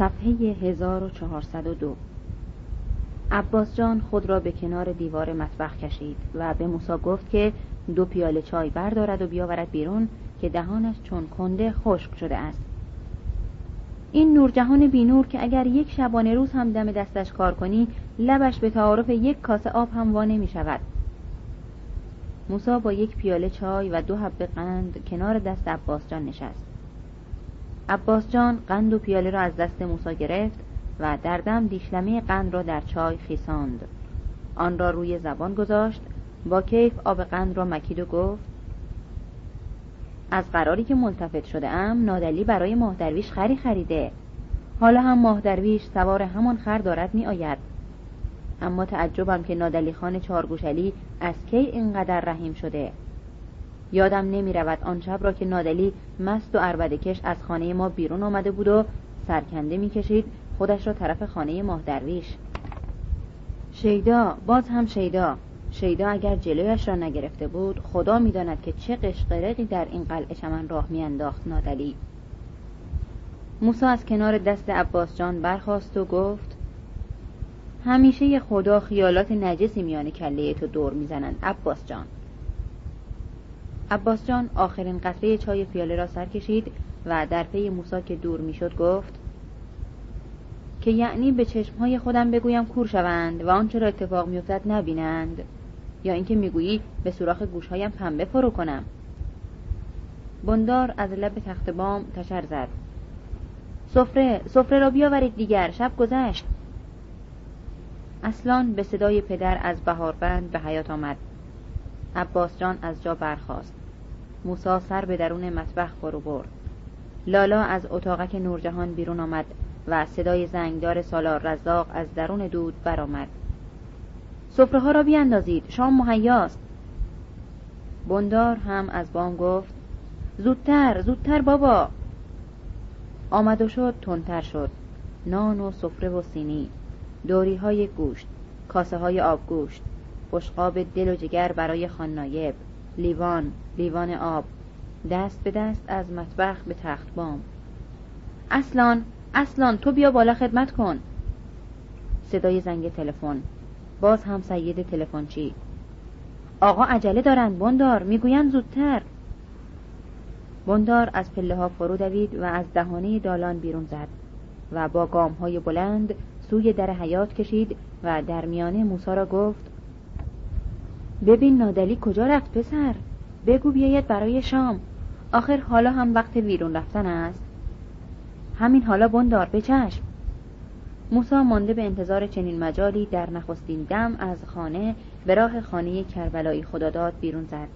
صفحه 1402 عباس جان خود را به کنار دیوار مطبخ کشید و به موسا گفت که دو پیاله چای بردارد و بیاورد بیرون که دهانش چون کنده خشک شده است. این نورجهان بینور که اگر یک شبانه روز هم دم دستش کار کنی لبش به تعارف یک کاسه آب هم وا نمی شود. موسا با یک پیاله چای و دو حبه قند کنار دست عباس جان نشست. عباس جان قند و پیاله را از دست موسا گرفت و در دم دیشلمه قند را در چای خیساند. آن را روی زبان گذاشت با کیف آب قند را مکید و گفت از قراری که ملتفت شده ام نادلی برای ماهدرویش خری خریده. حالا هم ماهدرویش سوار همان خر دارد می آید اما تعجبم که نادلی خان چارگوشلی از کی اینقدر رحیم شده؟ یادم نمی رود آن شب را که نادلی مست و عربدکش از خانه ما بیرون آمده بود و سرکنده می کشید خودش را طرف خانه ماه درویش. شیدا باز هم شیدا. شیدا اگر جلویش را نگرفته بود خدا می‌داند که چه قشقرقی در این قلعه چمن راه میانداخت نادلی. موسا از کنار دست عباس جان برخاست و گفت همیشه خدا خیالات نجسی میان کله تو دور می‌زنند عباس جان. عباس جان آخرین قطره چای پیاله را سر کشید و در پی موسا که دور می‌شد گفت که یعنی به چشمهای خودم بگویم کور شوند و آنچه را اتفاق میافتد نبینند یا اینکه می‌گویی به سوراخ گوشهایم پنبه فرو کنم. بندار از لب تخت بام تشر زد. سفره سفره را بیاورید دیگر شب گذشت. اصلان به صدای پدر از بهاربند به حیات آمد. عباس جان از جا برخاست. موسا سر به درون مطبخ فرو برد. لالا از اتاقک نورجهان بیرون آمد و صدای زنگدار سالار رزاق از درون دود برآمد. سفره ها را بیاندازید شام مهیاست. بندار هم از بام گفت زودتر زودتر بابا. آمد و شد تندتر شد. نان و سفره و سینی دوری های گوشت کاسه های آبگوشت بشقاب دل و جگر برای خاننایب لیوان لیوان آب. دست به دست از مطبخ به تخت بام. اصلان اصلان تو بیا بالا خدمت کن. صدای زنگ تلفن. باز هم سید تلفنچی. آقا عجله دارند بندار می‌گویند زودتر. بندار از پله ها فرو دوید و از دهانه دالان بیرون زد و با گام های بلند سوی در حیات کشید و در میانه موسا را گفت ببین نادلی کجا رفت پسر. بگو بیاید برای شام. آخر حالا هم وقت ویرون رفتن است. همین حالا بندار به چشم. موسا مانده به انتظار چنین مجالی در نخستین دم از خانه به راه خانه کربلایی خداداد بیرون زد.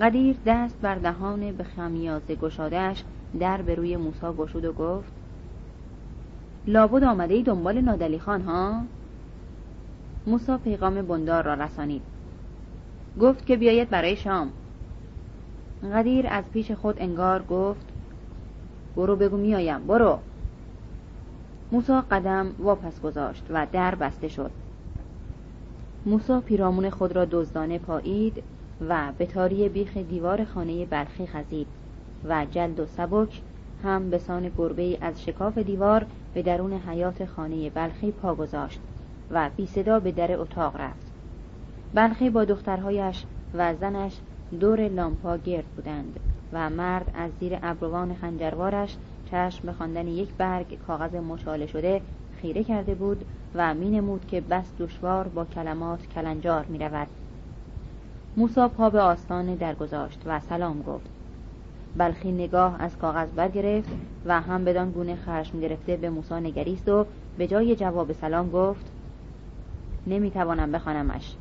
قدیر دست بر دهان به خمیازه گشادهش در به روی موسا گشود و گفت لابد آمده ای دنبال نادلی خان ها؟ موسا پیغام بندار را رسانید. گفت که بیاید برای شام. قدیر از پیش خود انگار گفت برو بگو میایم برو. موسا قدم واپس گذاشت و در بسته شد. موسا پیرامون خود را دزدانه پایید و به تاری بیخ دیوار خانه بلخی خزید و جلد و سبک هم به سان گربه از شکاف دیوار به درون حیات خانه بلخی پا گذاشت و بی صدا به در اتاق رفت. بلخی با دخترهایش و زنش دور لامپا گرد بودند و مرد از زیر ابروان خنجروارش چشم به خواندن یک برگ کاغذ مچاله شده خیره کرده بود و می نمود که بس دشوار با کلمات کلنجار می رود موسا پا به آستان درگذاشت و سلام گفت. بلخی نگاه از کاغذ برگرفت و هم بدان گونه خشم گرفته به موسا نگریست و به جای جواب سلام گفت نمی‌توانم بخوانمش.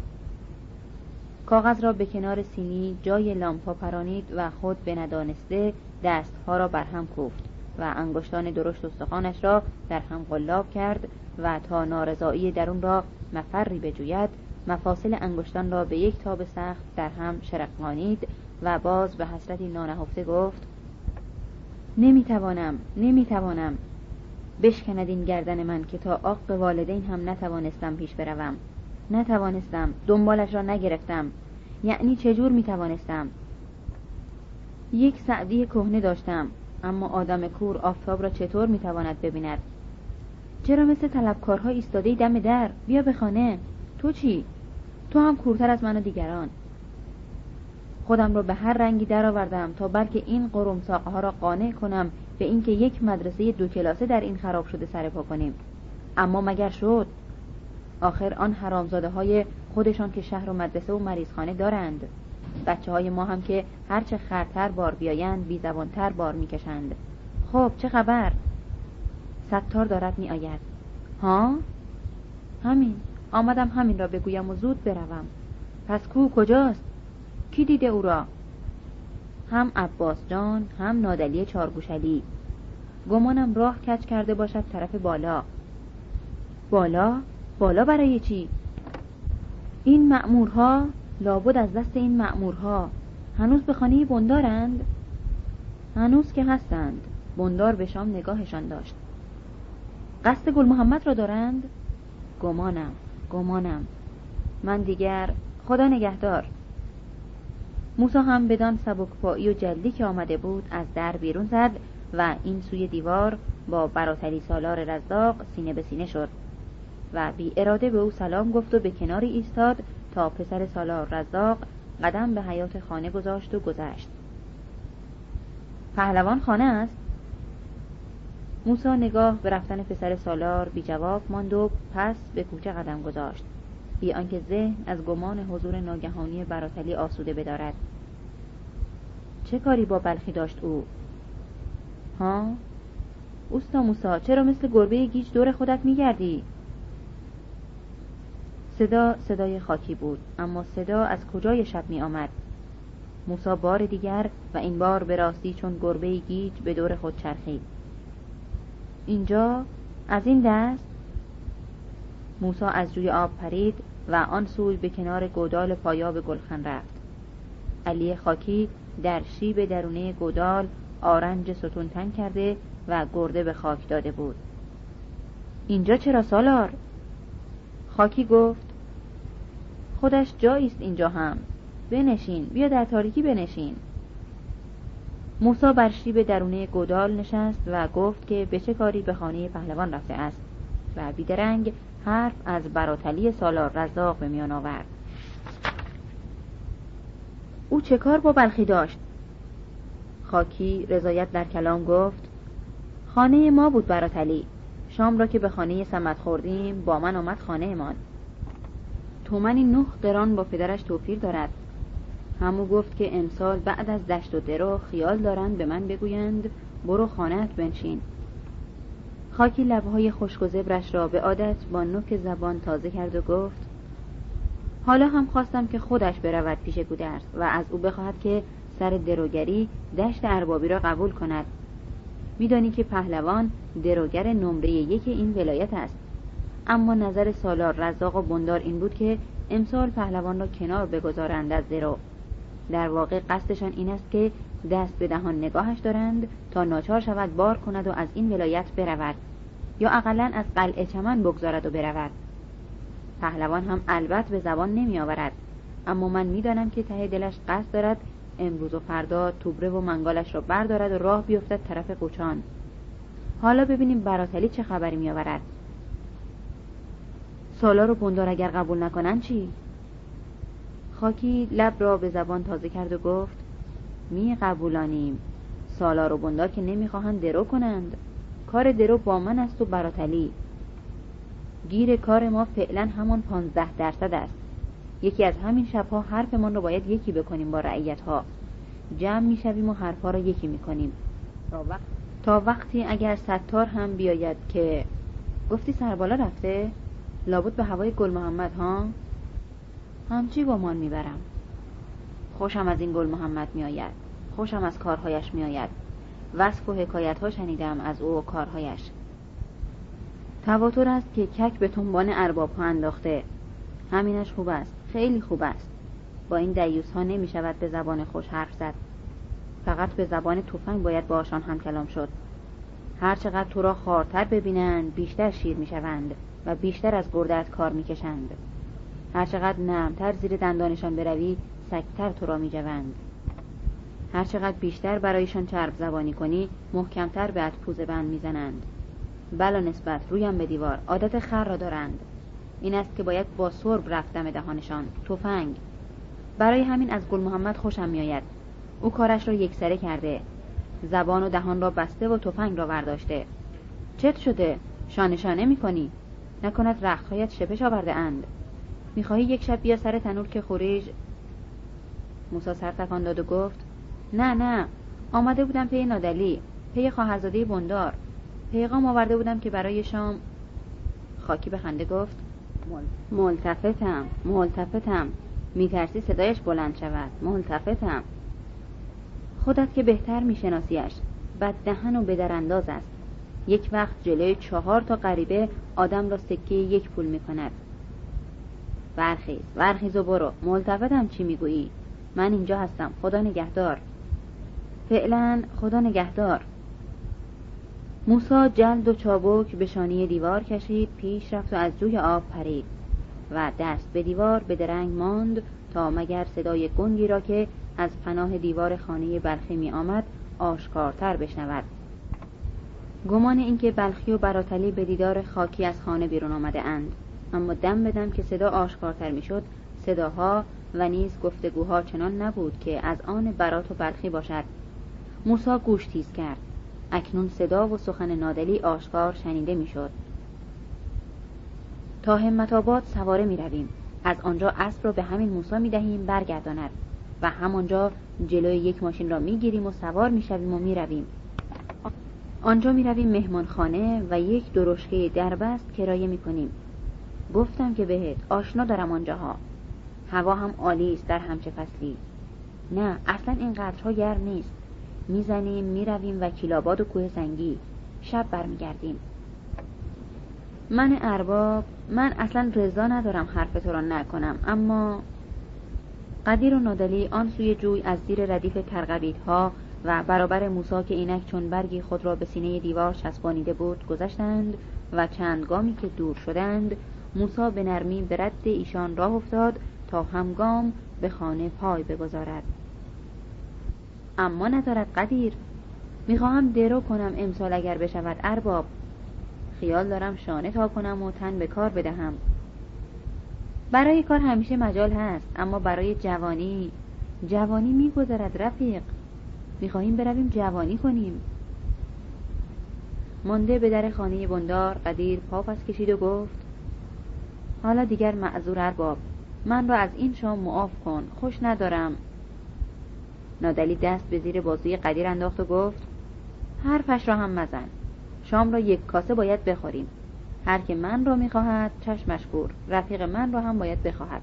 کاغذ را به کنار سینی جای لامپا پرانید و خود به ندانسته دستها را بر هم کوفت و انگشتان درشت استخوانش را در هم قلاب کرد و تا نارضایی درون را مفری بجوید مفاصل انگشتان را به یک تاب سخت در هم شرقانید و باز به حسرتی نانهفته گفت نمی‌توانم نمی‌توانم. بشکند این گردن من که تا آق والدین هم نتوانستم پیش بروم. نتوانستم دنبالش را نگرفتم. یعنی چجور می توانستم یک سعدی کهنه داشتم اما آدم کور آفتاب را چطور می‌تواند ببیند؟ چرا مثل طلبکارها ایستاده دم در؟ بیا به خانه. تو چی؟ تو هم کورتر از من و دیگران. خودم را به هر رنگی درآوردم تا بلکه این قرمساقه ها را قانع کنم به اینکه یک مدرسه دو کلاسه در این خراب شده سرپا کنیم. اما مگر شد؟ آخر آن حرامزاده های خودشان که شهر و مدرسه و مریضخانه دارند بچه های ما هم که هرچه خرتر بار بیایند بی زبانتر بار می‌کشند خب چه خبر؟ ستار دارد می آید ها؟ همین آمدم همین را بگویم و زود بروم پس کو کجاست؟ کی دیده او را؟ هم عباس جان هم نادلی چارگوشلی گمانم راه کچ کرده باشد طرف بالا بالا؟ بالا برای چی؟ این مأمورها لابد از دست این مأمورها هنوز به خانه بندارند؟ هنوز که هستند بندار به شام نگاهشان داشت قصد گل محمد را دارند؟ گمانم گمانم من دیگر خدا نگهدار موسا هم بدان سبکپایی و جلدی که آمده بود از در بیرون زد و این سوی دیوار با براتلی سالار رزاق سینه به سینه شد و بی اراده به او سلام گفت و به کناری ایستاد تا پسر سالار رزاق قدم به حیات خانه گذاشت و گذشت. پهلوان خانه است؟ موسا نگاه به رفتن پسر سالار بی جواب ماند و پس به کوچه قدم گذاشت. بی آنکه ذهن از گمان حضور ناگهانی براتلی آسوده بدارد. چه کاری با بلخی داشت او؟ ها؟ اوستا موسا چرا مثل گربه گیج دور خودت میگردی؟ صدا صدای خاکی بود اما صدا از کجای شب می آمد موسا بار دیگر و این بار به راستی چون گربه گیج به دور خود چرخید. اینجا؟ از این دست؟ موسا از جوی آب پرید و آن سوی به کنار گودال پایاب گلخن رفت. علی خاکی در شیب درونه گودال آرنج ستون تن کرده و گرده به خاک داده بود. اینجا چرا سالار؟ خاکی گفت خودش جایی است اینجا هم. بنشین بیا در تاریکی بنشین. موسا بر شیب درونه گودال نشست و گفت که به چه کاری به خانه پهلوان رفته است. و بیدرنگ حرف از براتلی سالار رزاق به میان آورد. او چه کار با بلخی داشت؟ خاکی رضایت در کلام گفت خانه ما بود براتلی. شام را که به خانه سمت خوردیم با من آمد خانه ما تومنی نه قران با پدرش توفیر دارد. همو گفت که امسال بعد از دشت و درو خیال دارند به من بگویند برو خانهت بنشین. خاکی لبهای خشک و زبرش را به عادت با نوک زبان تازه کرد و گفت حالا هم خواستم که خودش برود پیش گودرز و از او بخواهد که سر دروگری دشت اربابی را قبول کند. میدانی که پهلوان دروگر نمره یک این ولایت است. اما نظر سالار رزاق و بندار این بود که امسال پهلوان را کنار بگذارند از درو. در واقع قصدشان این است که دست به دهان نگاهش دارند تا ناچار شود بار کند و از این ولایت برود. یا اقلا از قلعه چمن بگذارد و برود. پهلوان هم البت به زبان نمی آورد اما من می‌دانم که ته دلش قصد دارد امروز و فردا توبره و منگالش را بردارد و راه بیفتد طرف قوچان حالا ببینیم براتلی چه خبری می آورد سالار و بندار اگر قبول نکنن چی؟ خاکی لب را به زبان تازه کرد و گفت می قبولانیم. سالار و بندار که نمی‌خواهند درو کنند. کار درو با من است و براتلی. گیر کار ما فعلا همان پانزده درصد است. یکی از همین شبها حرفمان رو باید یکی بکنیم با رعیت ها جمع می‌شویم و حرفها را یکی می‌کنیم. تا, وقت... تا وقتی اگر ستار هم بیاید که گفتی سربالا رفته لابد به هوای گل محمد ها؟ همچی گمان می‌برم. خوشم از این گل محمد میآید. خوشم از کارهایش میآید. وصف و حکایت ها شنیدم از او و کارهایش. تواتر است که کک به تنبان ارباب ها انداخته. همینش خوب است. خیلی خوب است. با این دیوس ها نمی شود به زبان خوش حرف زد. فقط به زبان تفنگ باید باشان هم کلام شد. هرچقدر تو را خارتر ببینند بیشتر شیر می شوند و بیشتر از گردت کار می‌کشند هرچقدر نرمتر زیر دندانشان بروی سگتر تو را میجوند هرچقدر بیشتر برایشان چرب زبانی کنی محکمتر به پوزه بند می‌زنند بلا نسبت رویم به دیوار عادت خر را دارند. این است که باید با سرب رفتم دهانشان. تفنگ. برای همین از گل محمد خوشم میآید. او کارش را یکسره کرده. زبان و دهان را بسته و تفنگ را ورداشته. چت شده. شانه شانه می‌کنی. نکند رختهایت شپش آورده اند. می‌خواهی یک شب بیا سر تنور که خوریج موسا سر تکان داد و گفت نه نه. آمده بودم پی نادلی پی خواهرزاده بندار. پیغام آورده بودم که برای شام خاکی به خنده گفت ملتفتم ملتفتم. میترسی صدایش بلند شود. ملتفتم. خودت که بهتر میشناسیش. بد دهن و بدرانداز است. یک وقت جلوی چهار تا غریبه آدم را سکه یک پول می‌کند. ورخیز ورخیز و برو. ملتفتم چی می‌گویی؟ من اینجا هستم. خدا نگهدار. فعلا خدا نگهدار. موسا جلد و چابک به شانی دیوار کشید پیش رفت و از جوی آب پرید و دست به دیوار به درنگ ماند تا مگر صدای گنگی را که از پناه دیوار خانه بلخی می آمد آشکارتر بشنود. گمان اینکه بلخی و براتلی به دیدار خاکی از خانه بیرون آمده اند. اما دم بدم که صدا آشکارتر می‌شد صداها و نیز گفتگوها چنان نبود که از آن برات و بلخی باشد. موسا گوش تیز کرد. اکنون صدا و سخن نادلی آشکار شنیده می‌شد. تا همت آباد سواره می رویم. از آنجا اسب را به همین موسا می دهیم برگرداند. و همانجا جلوی یک ماشین را می گیریم و سوار می شویم و می رویم. آنجا می رویم مهمانخانه و یک درشکه دربست کرایه می کنیم گفتم که بهت آشنا دارم آنجاها. هوا هم عالی است در همچه فصلی. نه اصلا این قدرها گرم نیست. می‌زنیم می‌رویم و کیلاباد و کوه سنگی شب برمیگردیم. من ارباب من اصلا رضا ندارم حرف تو را نکنم اما قدیر و نادلی آن سوی جوی از زیر ردیف ها و برابر موسا که اینک چون برگی خود را به سینه دیوار چسبانیده بود گذشتند و چند گامی که دور شدند موسا به نرمی به رد ایشان راه افتاد تا همگام به خانه پای بگذارد. اما ندارد قدیر. می‌خواهم درو کنم امسال اگر بشود ارباب. خیال دارم شانه تا کنم و تن به کار بدهم. برای کار همیشه مجال هست اما برای جوانی. جوانی میگذرد رفیق. می‌خواهیم برویم جوانی کنیم. مانده به در خانه بندار قدیر پا پس کشید و گفت حالا دیگر معذور ارباب من را از این شام معاف کن خوش ندارم. نادلی دست به زیر بازوی قدیر انداخت و گفت حرفش را هم مزن. شام را یک کاسه باید بخوریم. هر که من را می‌خواهد چشمش گور رفیق من را هم باید بخواهد.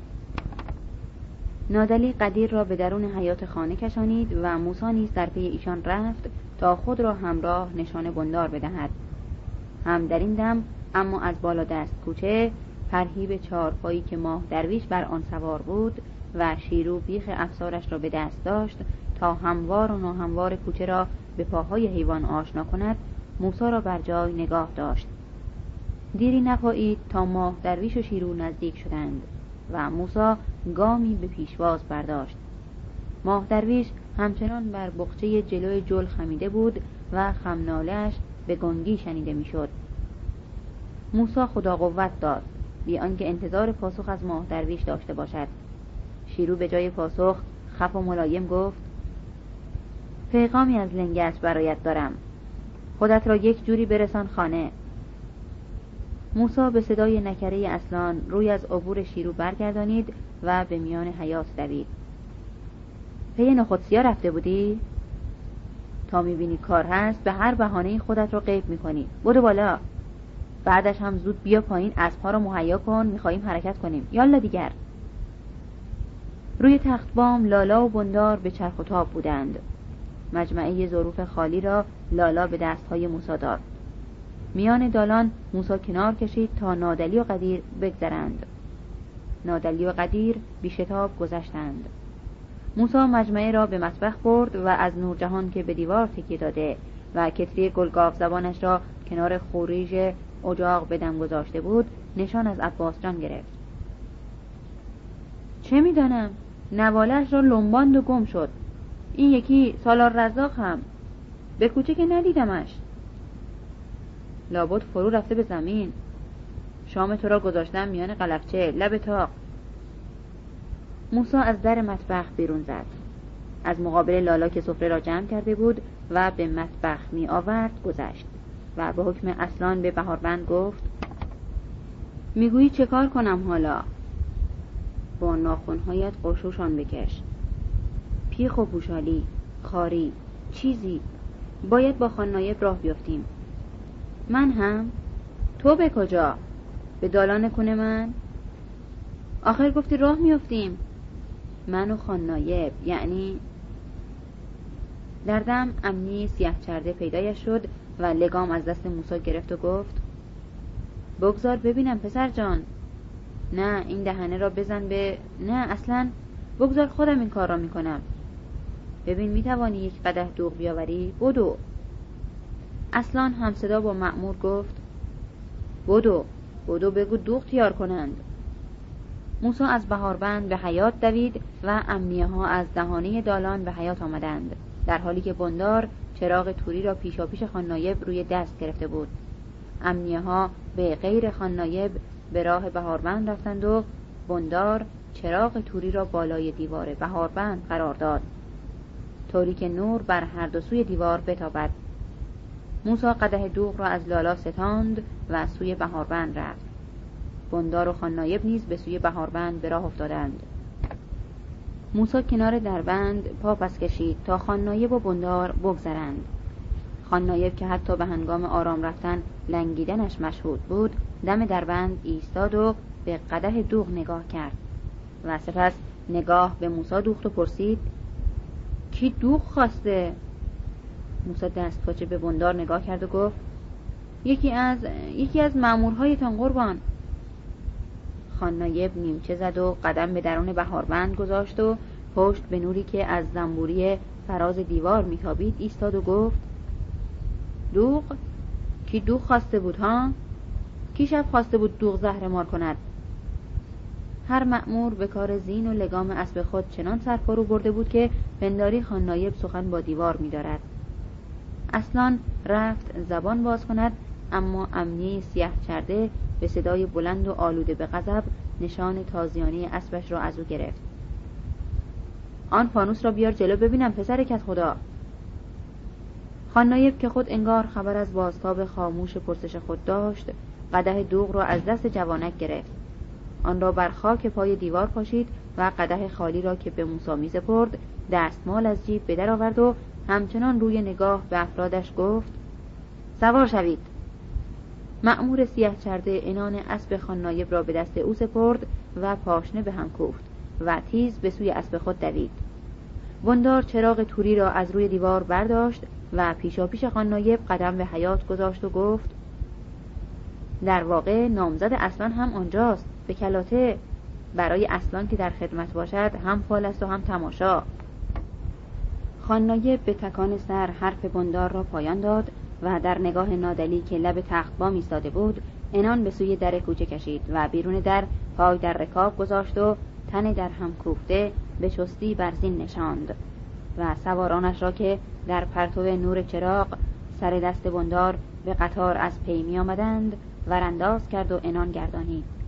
نادلی قدیر را به درون حیات خانه کشانید و موسا نیز در پی ایشان رفت تا خود را همراه نشان بندار بدهد. هم در این دم اما از بالا دست کوچه پرهیب چارپایی که ماه درویش بر آن سوار بود و شیرو بیخ افسارش را به دست داشت تا هموار و ناهموار کوچه را به پاهای حیوان آشنا کند موسا را بر جای نگاه داشت. دیری نپایید تا ماه درویش و شیرو نزدیک شدند و موسا گامی به پیشواز برداشت. ماه درویش همچنان بر بخچه جلوی جل خمیده بود و خمنالش به گنگی شنیده می‌شد. موسا خدا قوت داد بی آنکه انتظار پاسخ از ماه درویش داشته باشد. شیرو به جای پاسخ خف و ملایم گفت پیغامی از لنگت برایت دارم. خودت را یک جوری برسان خانه. موسا به صدای نکره اصلان روی از عبور شیرو برگردانید و به میان حیات دوید. پی نخودسیا رفته بودی؟ تا می‌بینی کار هست به هر بهانه خودت را غیب می‌کنی. برو بالا. بعدش هم زود بیا پایین اسبها را مهیا کن می‌خواهیم حرکت کنیم. یالا دیگر. روی تخت بام لالا و بندار به چرخ و تاب بودند. مجمعه ظروف خالی را لالا به دستهای موسا داد. میان دالان موسا کنار کشید تا نادلی و قدیر بگذرند. نادلی و قدیر بیشتاب گذشتند. موسا مجمعه را به مطبخ برد و از نورجهان که به دیوار تکیه داده و کتری گلگاف زبانش را کنار خوریژ اجاق بدم گذاشته بود نشان از عباس جان گرفت. چه می‌دانم؟ نوالش را لنباند و گم شد. این یکی سالار رزاق هم. به کوچه که ندیدمش. لابد فرو رفته به زمین. شام تو را گذاشتم میان قلفچه. لب تاق موسا از در مطبخ بیرون زد. از مقابل لالا که سفره را جمع کرده بود و به مطبخ می آورد گذشت. و به حکم اصلان به بهاربند گفت می‌گویی چه کار کنم حالا؟ با ناخونهایت قشوشان بکش. پیخ و پوشالی خاری چیزی. باید با خان راه بیفتیم من هم. تو به کجا؟ به دالان کنه من؟ آخر گفتی راه میافتیم. من و خان نایب یعنی در دم امنی سیاه چرده پیدایش شد و لگام از دست موسا گرفت و گفت بگذار ببینم پسر جان. نه این دهنه را بزن به نه اصلا بگذار خودم این کار را می‌کنم. ببین می‌توانی یک قده دوغ بیاوری؟ بدو. اصلا همصدا با معمور گفت بدو بدو بگو دوغ تیار کنند. موسا از بهاربند به حیات دوید و امنیه ها از دهانه دالان به حیات آمدند در حالی که بندار چراغ توری را پیشا پیش خاننایب روی دست گرفته بود. امنیه ها به غیر خاننایب به راه بهاربند رفتند و بندار چراغ توری را بالای دیوار بهاربند قرار داد. طوری که نور بر هر دو سوی دیوار بتابد. موسا قده دوغ را از لالا ستاند و سوی بهاربند رفت. بندار و خاننایب نیز به سوی بهاربند به راه افتادند. موسا کنار دربند پا پس کشید تا خاننایب و بندار بگذرند. خاننایب که حتی به هنگام آرام رفتن لنگیدنش مشهود بود دم دربند ایستاد و به قده دوغ نگاه کرد و سپس نگاه به موسا دوخت و پرسید کی دوغ خواسته؟ موسا دست پاچه به بندار نگاه کرد و گفت یکی از یکی از مامورهایتان قربان. خان نایب نیمچه زد و قدم به درون بهاربند گذاشت و پشت به نوری که از زنبوری فراز دیوار میتابید ایستاد و گفت دوغ؟ کی دوغ خواسته بود ها؟ کی شب خواسته بود دوغ زهر مار کند؟ هر مأمور به کار زین و لگام اسب خود چنان سرپارو برده بود که پنداری خان نایب سخن با دیوار میدارد. اصلا رفت زبان باز کند اما امنی سیاه چرده به صدای بلند و آلوده به غضب نشان تازیانی اسبش را از او گرفت. آن فانوس را بیار جلو ببینم پسر کت خدا. خان که خود انگار خبر از بازتاب خاموش پرسش خود داشت قده دوغ را از دست جوانک گرفت. آن را بر خاک پای دیوار پاشید و قده خالی را که به موسا می سپرد دستمال از جیب به در آورد و همچنان روی نگاه به افرادش گفت سوار شوید. مأمور سیاه چرده انان اسب خاننایب را به دست او سپرد و پاشنه به هم کوفت و تیز به سوی اسب خود دوید. بندار چراغ توری را از روی دیوار برداشت و پیشا پیش خاننایب قدم به حیات گذاشت و گفت در واقع نامزد اصلا هم آنجاست. به کلاته برای اصلان که در خدمت باشد هم فال است و هم تماشا. خاننایب به تکان سر حرف بندار را پایان داد و در نگاه نادلی که لب تخت با ایستاده بود انان به سوی در کوچه کشید و بیرون در پای در رکاب گذاشت و تن در هم کوفته به چستی بر زین نشاند و سوارانش را که در پرتو نور چراغ سر دست بندار به قطار از پی می آمدند ورانداز کرد و انان گردانید.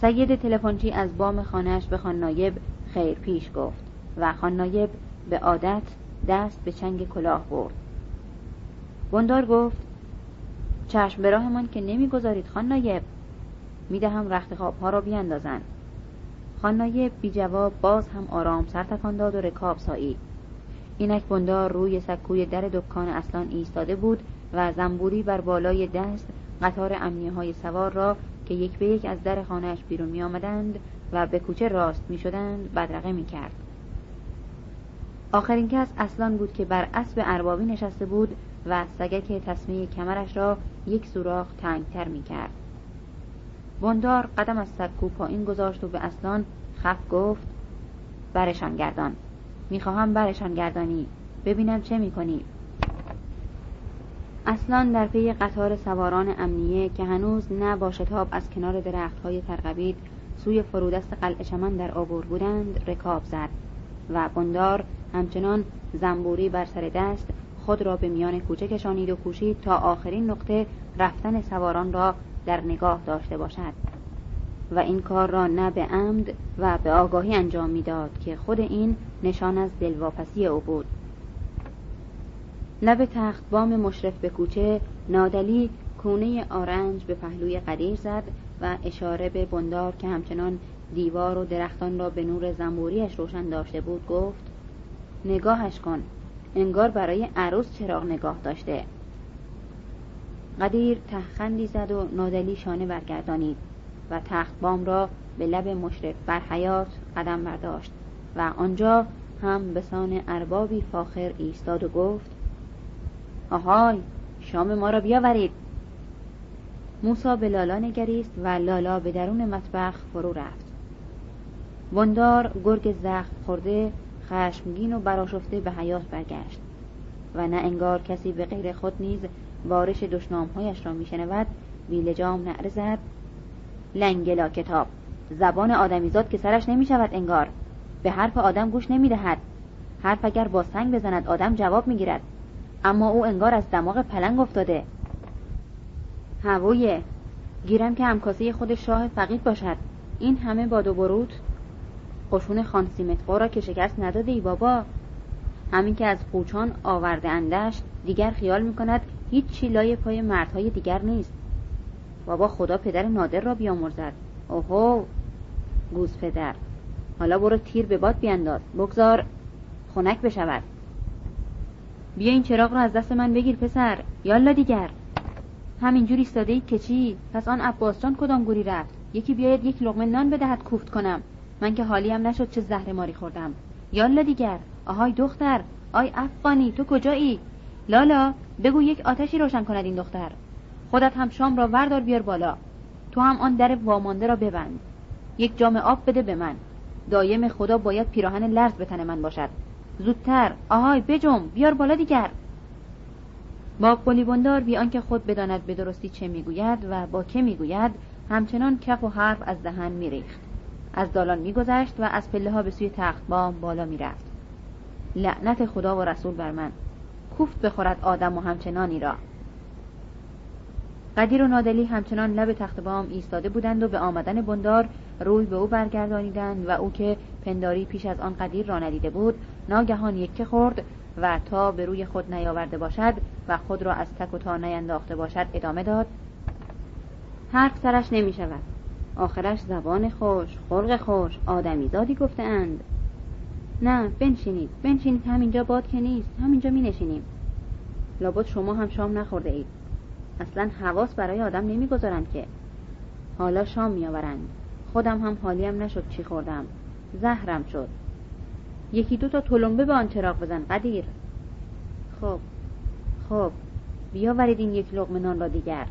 سید تلفنچی از بام خانهش به خان نایب خیر پیش گفت و خان نایب به عادت دست به چنگ کلاه برد. بندار گفت چشم به راهمان که نمی‌گذارید خان نایب. می‌دهم رخت خوابها را بیاندازند. خان نایب بی جواب باز هم آرام سر تکان داد و رکاب سایید اینک بندار روی سکوی در دکان اصلان ایستاده بود و زنبوری بر بالای دست قطار امنیه های سوار را که یک به یک از در خانهش بیرون می آمدند و به کوچه راست می شدند بدرقه می کرد. آخرین کس اصلان بود که بر اسب اربابی نشسته بود و سگک تصمیه کمرش را یک سوراخ تنگتر می کرد. بندار قدم از سکو پایین گذاشت و به اصلان خف گفت برشان گردان می‌خواهم برشان گردانی ببینم چه می‌کنی اصلا در پی قطار سواران امنیه که هنوز نه با شتاب از کنار درختهای ترقبید سوی فرودست قلعه چمن در آبور بودند رکاب زد و بندار همچنان زنبوری بر سر دست خود را به میان کوچه کشانید و کوشید تا آخرین نقطه رفتن سواران را در نگاه داشته باشد. و این کار را نه به عمد و به آگاهی انجام می‌داد که خود این نشان از دلواپسی او بود. لب تخت بام مشرف به کوچه نادلی کونه آرنج به پهلوی قدیر زد و اشاره به بندار که همچنان دیوار و درختان را به نور زنبوریش روشن داشته بود گفت نگاهش کن انگار برای عروس چراغ نگاه داشته. قدیر تخندی زد و نادلی شانه برگردانید و تخت بام را به لب مشرف بر حیات قدم برداشت و آنجا هم به سان اربابی فاخر ایستاد و گفت آهای شام ما را بیاورید. موسا به لالا نگریست و لالا به درون مطبخ فرو رفت. بندار گرگ زخم خورده خشمگین و براشفته به حیات برگشت. و نه انگار کسی به غیر خود نیز بارش دشنامهایش را میشنود بیلجام نعره زد. لنگلا کتاب. زبان آدمیزاد که سرش نمی شود انگار. به حرف آدم گوش نمی دهد حرف اگر با سنگ بزند آدم جواب می گیرد اما او انگار از دماغ پلنگ افتاده. هوویه گیرم که همکاسه خود شاه فقید باشد. این همه باد و برود؟ قشون خان را که شکست نداده ای بابا. همین که از قوچان آورده اندش دیگر خیال می‌کند هیچ چی لای پای مردهای دیگر نیست. بابا خدا پدر نادر را بیامرزد. اوهو گوز پدر. حالا برو تیر به باد بیانداز بگذار خنک بشود. بیا این چراغ را از دست من بگیر پسر. یالا دیگر. همینجور ایستاده اید که چی؟ پس آن عباس جان کدام گوری رفت؟ یکی بیاید یک لقمه نان بدهد کوفت کنم. من که حالیم نشد چه زهر ماری خوردم. یالا دیگر. آهای دختر. آی افغانی تو کجایی؟ لالا بگو یک آتشی روشن کند این دختر. خودت هم شام را وردار بیار بالا. تو هم آن در وامانده را ببند. یک جام آب بده به من. دایم خدا باید پیراهن لرز به تن من باشد. زودتر. آهای بجم بیار بالا دیگر. با قلیبندار بی آنکه خود بداند به درستی چه می‌گوید و با که می‌گوید همچنان کف و حرف از دهن میریخت. از دالان میگذشت و از پله ها به سوی تخت بام بالا می‌رفت. لعنت خدا و رسول بر من. کوفت بخورد آدم و همچنانی را. قدیر و نادلی همچنان لب تخت بام ایستاده بودند و به آمدن بندار روی به او برگردانیدند و او که پنداری پیش از آن قدیر را ندیده بود ناگهان یکه خورد و تا به روی خود نیاورده باشد و خود را از تک و تا نینداخته باشد ادامه داد. حرف سرش نمی شود. آخرش زبان خوش خلق خوش آدمیزادی گفتهاند نه بنشینید بنشینید همینجا باد که نیست همینجا می نشینیم. لابد شما هم شام نخورده اید. اصلا حواس برای آدم نمی‌گذارند که. حالا شام میآورند خودم هم حالیم نشد چی خوردم. زهرم شد. یکی دو تا تلمبه به آن چراغ بزن قدیر. خب خب بیاورید این یک لغم نان را دیگر.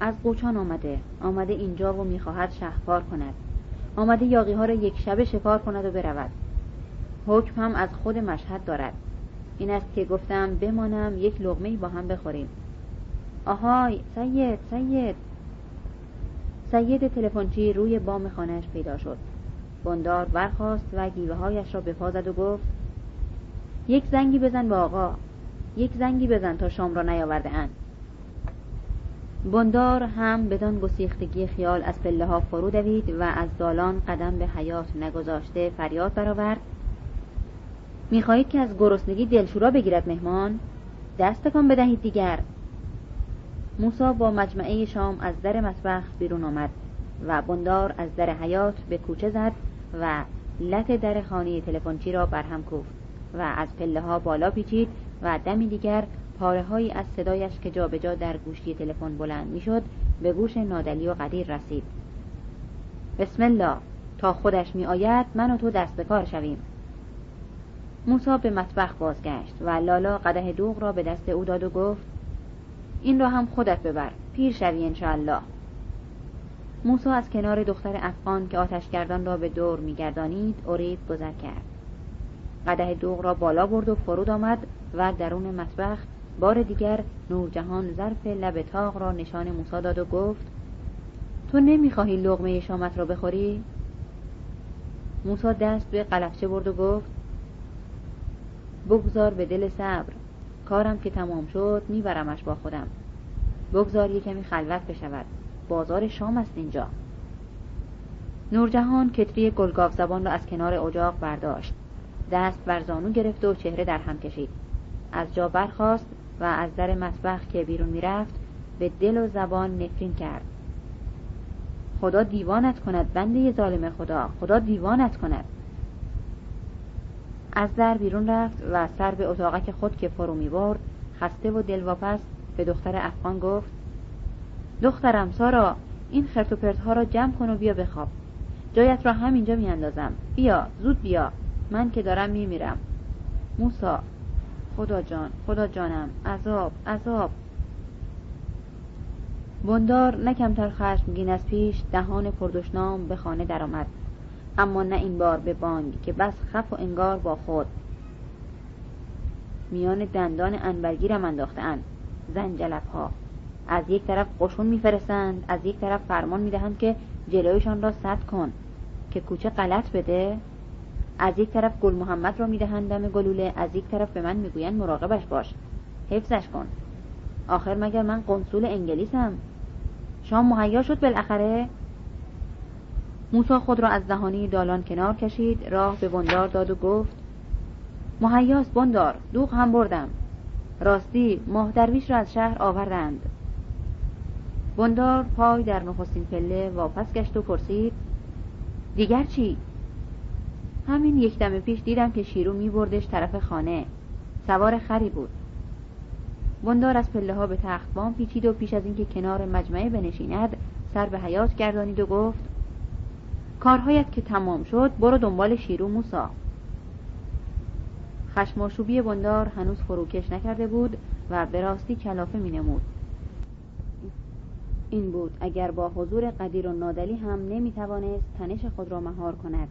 از قوچان آمده آمده اینجا و می‌خواهد شهپار کند. آمده یاقی ها را یک شبه شکار کند و برود. حکم هم از خود مشهد دارد. این است که گفتم بمانم یک لغمه با هم بخوریم. آهای سید سید. سید تلفنچی روی بام خانهش پیدا شد. بندار برخاست و گیوه هایش را به پا زد و گفت یک زنگی بزن به آقا. یک زنگی بزن تا شام را نیاورده اند. بندار هم بدان گسیختگی خیال از پله ها فرو دوید و از دالان قدم به حیات نگذاشته فریاد برآورد. می‌خواهید که از گرسنگی دلشورا بگیرد مهمان؟ دستکان بدهید دیگر. موسا با مجمعه شام از در مطبخ بیرون آمد و بندار از در حیات به کوچه زد و لط در خانه تلفنچی را برهم کوفت و از پله ها بالا پیچید و دمی دیگر پاره هایی از صدایش که جابجا جا در گوشی تلفن بلند می‌شد به گوش نادلی و قدیر رسید. بسم الله تا خودش می آید من و تو دست به کار شویم. موسا به مطبخ بازگشت و لالا قده دوغ را به دست او داد و گفت این را هم خودت ببر. پیر شوی انشاءالله. موسا از کنار دختر افغان که آتشگردان را به دور میگردانید اریب گذر کرد. قده دوغ را بالا برد و فرود آمد و درون مطبخ بار دیگر نورجهان ظرف لب تاق را نشان موسا داد و گفت تو نمی‌خواهی لغمه شامت را بخوری؟ موسا دست به قلفچه برد و گفت بگذار به دل صبر. کارم که تمام شد میبرمش با خودم. بگذار یه کمی خلوت بشود. بازار شام است اینجا. نورجهان کتری گلگاف زبان را از کنار اجاق برداشت. دست بر زانو گرفت و چهره در هم کشید. از جا برخاست و از در مطبخ که بیرون می‌رفت به دل و زبان نفرین کرد. خدا دیوانت کند بنده ظالم خدا. خدا دیوانت کند. از در بیرون رفت و سر به اتاقک خود که فرو می برد خسته و دلواپس به دختر افغان گفت دخترم سارا این خرت و پرت ها را جمع کن و بیا بخواب. جایت را همینجا میاندازم. بیا زود بیا. من که دارم میمیرم. موسا خدا جان خدا جانم عذاب عذاب. بندار نه کمتر خشمگین از پیش دهان پردشنام به خانه درآمد. اما نه این بار به بانگ که بس خف و انگار با خود. میان دندان انبرگیرم انداختهاند. زنجلب ها از یک طرف قشون میفرستند از یک طرف فرمان می‌دهند که جلویشان را سد کن که کوچه غلط بده. از یک طرف گل محمد را می‌دهند دم گلوله از یک طرف به من می‌گویند مراقبش باش. حفظش کن. آخر مگر من قنصول انگلیسم؟ شام مهیا شد بالاخره. موسا خود را از دهانی دالان کنار کشید راه به بندار داد و گفت مهیاس بندار دوغ هم بردم راستی ماه درویش را از شهر آوردند بندار پای در نخستین پله واپس گشت و پرسید دیگر چی؟ همین یک دم پیش دیدم که شیرو می بردش طرف خانه سوار خری بود بندار از پله ها به تخت بام پیچید و پیش از اینکه کنار مجمعه بنشیند سر به حیات گردانید و گفت کارهایت که تمام شد برو دنبال شیرو موسا. خشماشوبی بندار هنوز فروکش نکرده بود و به راستی کلافه می نمود. این بود اگر با حضور قدیر و نادلی هم نمی توانست تنش خود را مهار کند.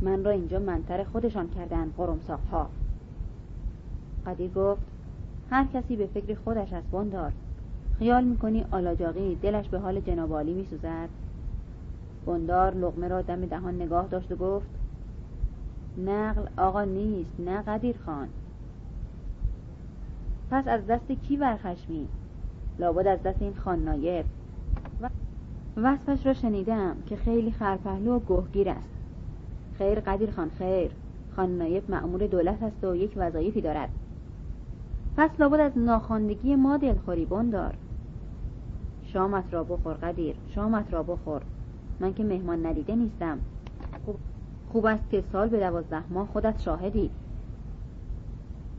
من را اینجا منتر خودشان کردن قرمساق ها قدیر گفت هر کسی به فکر خودش از بندار. خیال می‌کنی آلاجاقی دلش به حال جنابالی میسوزد بندار لغمه را دم دهان نگاه داشت و گفت نقل آقا نیست نه قدیر خان. پس از دست کی ورخشمی لابد از دست این خان نایب. وصفش را شنیدم که خیلی خرپهلو و گهگیر است. خیر قدیر خان خیر. خان نایب معمور دولت است و یک وظایفی دارد. پس لابد از ناخواندگی ما دلخوری بندار. شامت را بخور قدیر شامت را بخور. من که مهمان ندیده نیستم. خوب, خوب است که سال به دوازده ماه خودت شاهدی.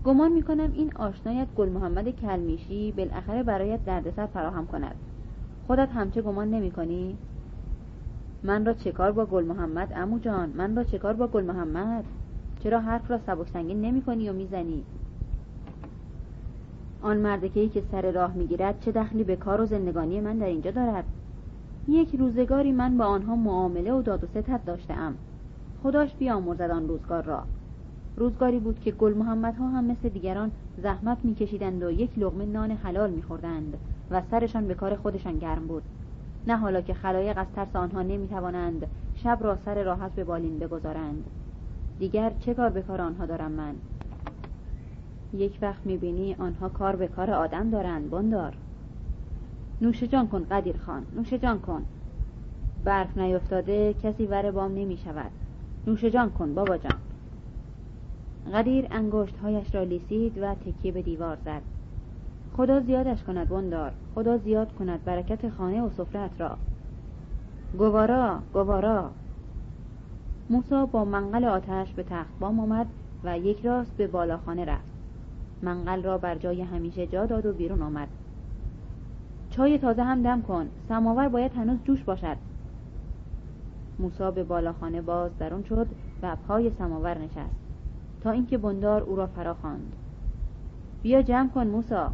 گمان می‌کنم این آشنایت گل محمد کلمیشی بالاخره برایت دردسر فراهم کند. خودت همچه گمان نمی کنی؟ من را چکار با گل محمد امو جان؟ من را چکار با گل محمد چرا حرف را سبک سنگین نمی کنی و می‌زنی؟ آن مردکهی که سر راه می‌گیرد چه دخلی به کار و زندگانی من در اینجا دارد؟ یک روزگاری من با آنها معامله و داد و ستت داشتم خداش بیامرزد آن روزگار را. روزگاری بود که گل محمد ها هم مثل دیگران زحمت میکشیدند و یک لغمه نان حلال میخوردند و سرشان به کار خودشان گرم بود. نه حالا که خلایق از ترس آنها نمی‌توانند شب را سر راحت به بالین بگذارند. دیگر چه کار به کار آنها دارم من؟ یک وقت می‌بینی آنها کار به کار آدم دارند بندار. نوش جان کن قدیر خان. نوش جان کن. برف نیفتاده کسی ور بام نمی شود. نوش جان کن بابا جان. قدیر انگشت هایش را لیسید و تکیه به دیوار زد. خدا زیادش کند بندار. خدا زیاد کند برکت خانه و سفرت را. گوارا گوارا. موسا با منقل آتش به تخت بام آمد و یک راست به بالاخانه رفت. منقل را بر جای همیشه جا داد و بیرون آمد. چای تازه هم دم کن. سماور باید هنوز جوش باشد. موسا به بالاخانه باز درون شد و پای سماور نشست. تا اینکه بندار او را فرا خواند. بیا جمع کن موسا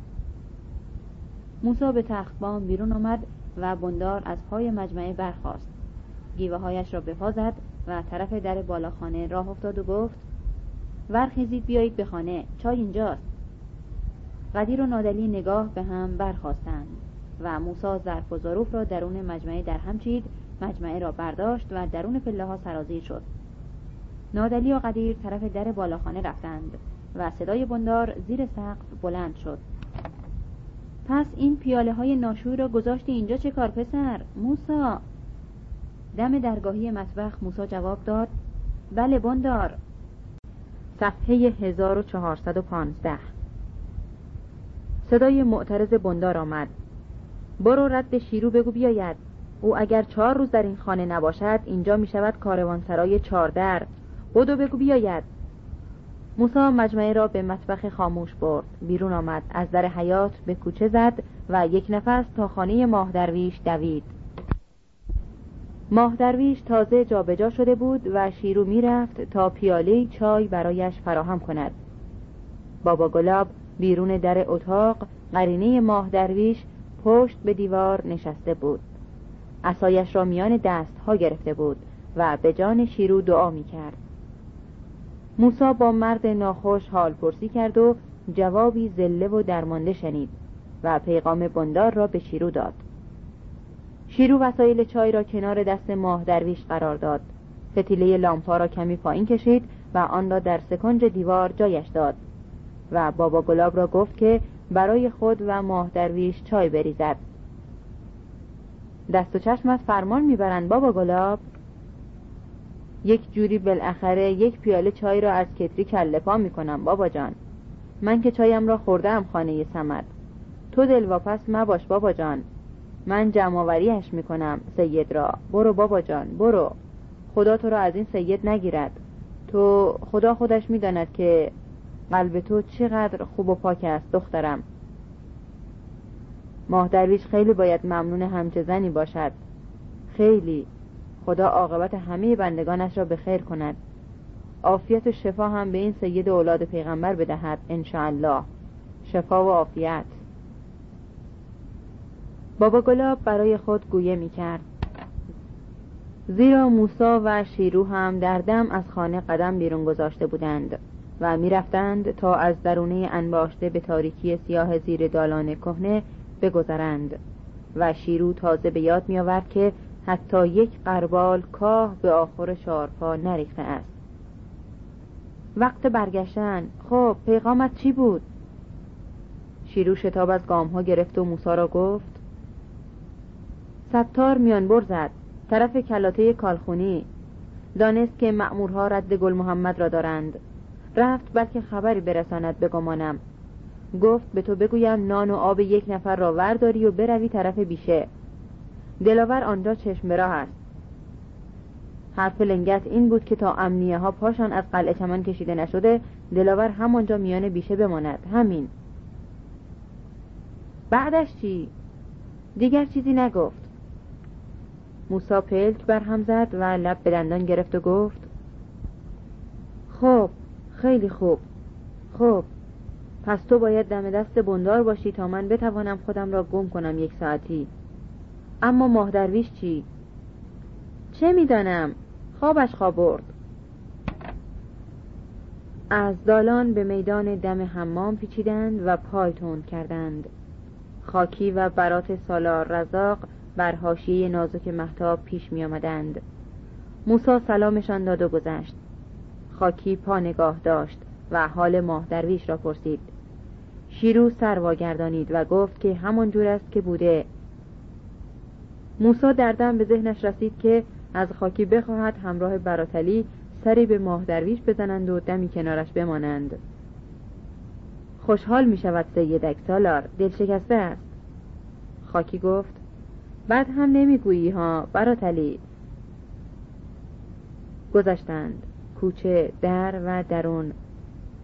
موسا به تختبام بیرون آمد و بندار از پای مجمعه برخاست. گیوه هایش را به پا زد و طرف در بالاخانه راه افتاد و گفت ورخیزید بیایید به خانه. چای اینجاست. قدیر و نادلی نگاه به هم برخواستند و موسا ظرف و ظروف را درون مجمعه در هم چید مجمعه را برداشت و درون پله ها سرازیر شد. نادلی و قدیر طرف در بالاخانه رفتند و صدای بندار زیر سقف بلند شد. پس این پیاله های ناشوی را گذاشتی اینجا چه کار پسر؟ موسا دم درگاهی مطبخ موسا جواب داد بله بندار. صفحه 1415 صدای معترض بندار آمد. برو رد شیرو بگو بیاید. او اگر چهار روز در این خانه نباشد اینجا می شود سرای چاردر بدو بگو بیاید. موسا مجمعه را به مطبخ خاموش برد. بیرون آمد. از در حیات به کوچه زد و یک نفس تا خانه ماه درویش دوید. ماه درویش تازه جابجا شده بود و شیرو می‌رفت تا پیاله چای برایش فراهم کند. بابا گلاب بیرون در اتاق قرینه ماه درویش پشت به دیوار نشسته بود. اسایش را میان دستها گرفته بود و به جان شیرو دعا می کرد موسا با مرد ناخوش حال پرسی کرد و جوابی زله و درمانده شنید و پیغام بندار را به شیرو داد. شیرو وسایل چای را کنار دست ماه درویش قرار داد. فتیله لامپا را کمی پایین کشید و آن را در سکنج دیوار جایش داد و بابا گلاب را گفت که برای خود و ماه درویش چای بریزد. دست و چشمت فرمان می‌برند بابا گلاب. یک جوری بالاخره یک پیاله چای را از کتری کله پا می‌کنم بابا جان. من که چایم را خوردم خانه سمد. تو دلواپس مباش بابا جان. من جمعوریش می‌کنم سید را. برو بابا جان برو. خدا تو را از این سید نگیرد. تو خدا خودش می‌داند که قلب تو چقدر خوب و پاک است دخترم. ماه درویش خیلی باید ممنون همچه باشد. خیلی. خدا عاقبت همه بندگانش را به خیر کند. عافیت و شفا هم به این سید اولاد پیغمبر بدهد انشاءالله. شفا و عافیت. بابا گلاب برای خود گویه می کرد. زیرا موسا و شیرو هم در دم از خانه قدم بیرون گذاشته بودند. و می‌رفتند تا از درونه انباشته به تاریکی سیاه زیر دالان کهنه بگذرند. و شیرو تازه به یاد میآورد که حتی یک قربال کاه به آخر شارپا نریخته است. وقت برگشتن. خب پیغامت چی بود؟ شیرو شتاب از گام ها گرفت و موسا را گفت ستار میان برزد طرف کلاته کالخونی. دانست که مأمورها رد گل محمد را دارند. رفت بلکه خبری برساند بگمانم گفت به تو بگویم نان و آب یک نفر را ورداری و بروی طرف بیشه. دلاور آنجا چشم راه است. حرف لنگت این بود که تا امنیه ها پاشان از قلعه چمن کشیده نشده دلاور همانجا میان بیشه بماند. همین. بعدش چی؟ دیگر چیزی نگفت. موسا پلک بر هم زد و لب به دندان گرفت و گفت خب خیلی خوب. خب پس تو باید دم دست بندار باشی تا من بتوانم خودم را گم کنم یک ساعتی. اما ماه درویش چی؟ چه می‌دانم؟ خوابش خوابرد از دالان به میدان دم حمام پیچیدند و پای تند کردند. خاکی و برات سالار رزاق بر حاشیه نازک محتاب پیش می آمدند موسا سلامشان داد و گذشت. خاکی پا نگاه داشت و حال ماه درویش را پرسید. شیرو سر واگردانید و گفت که همان جور است که بوده. موسا دردم به ذهنش رسید که از خاکی بخواهد همراه براتلی سری به ماه درویش بزنند و دمی کنارش بمانند. خوشحال می شود سیدک سالار دل شکسته است. خاکی گفت بعد هم نمی‌گویی ها براتلی. گذشتند. کوچه در و درون.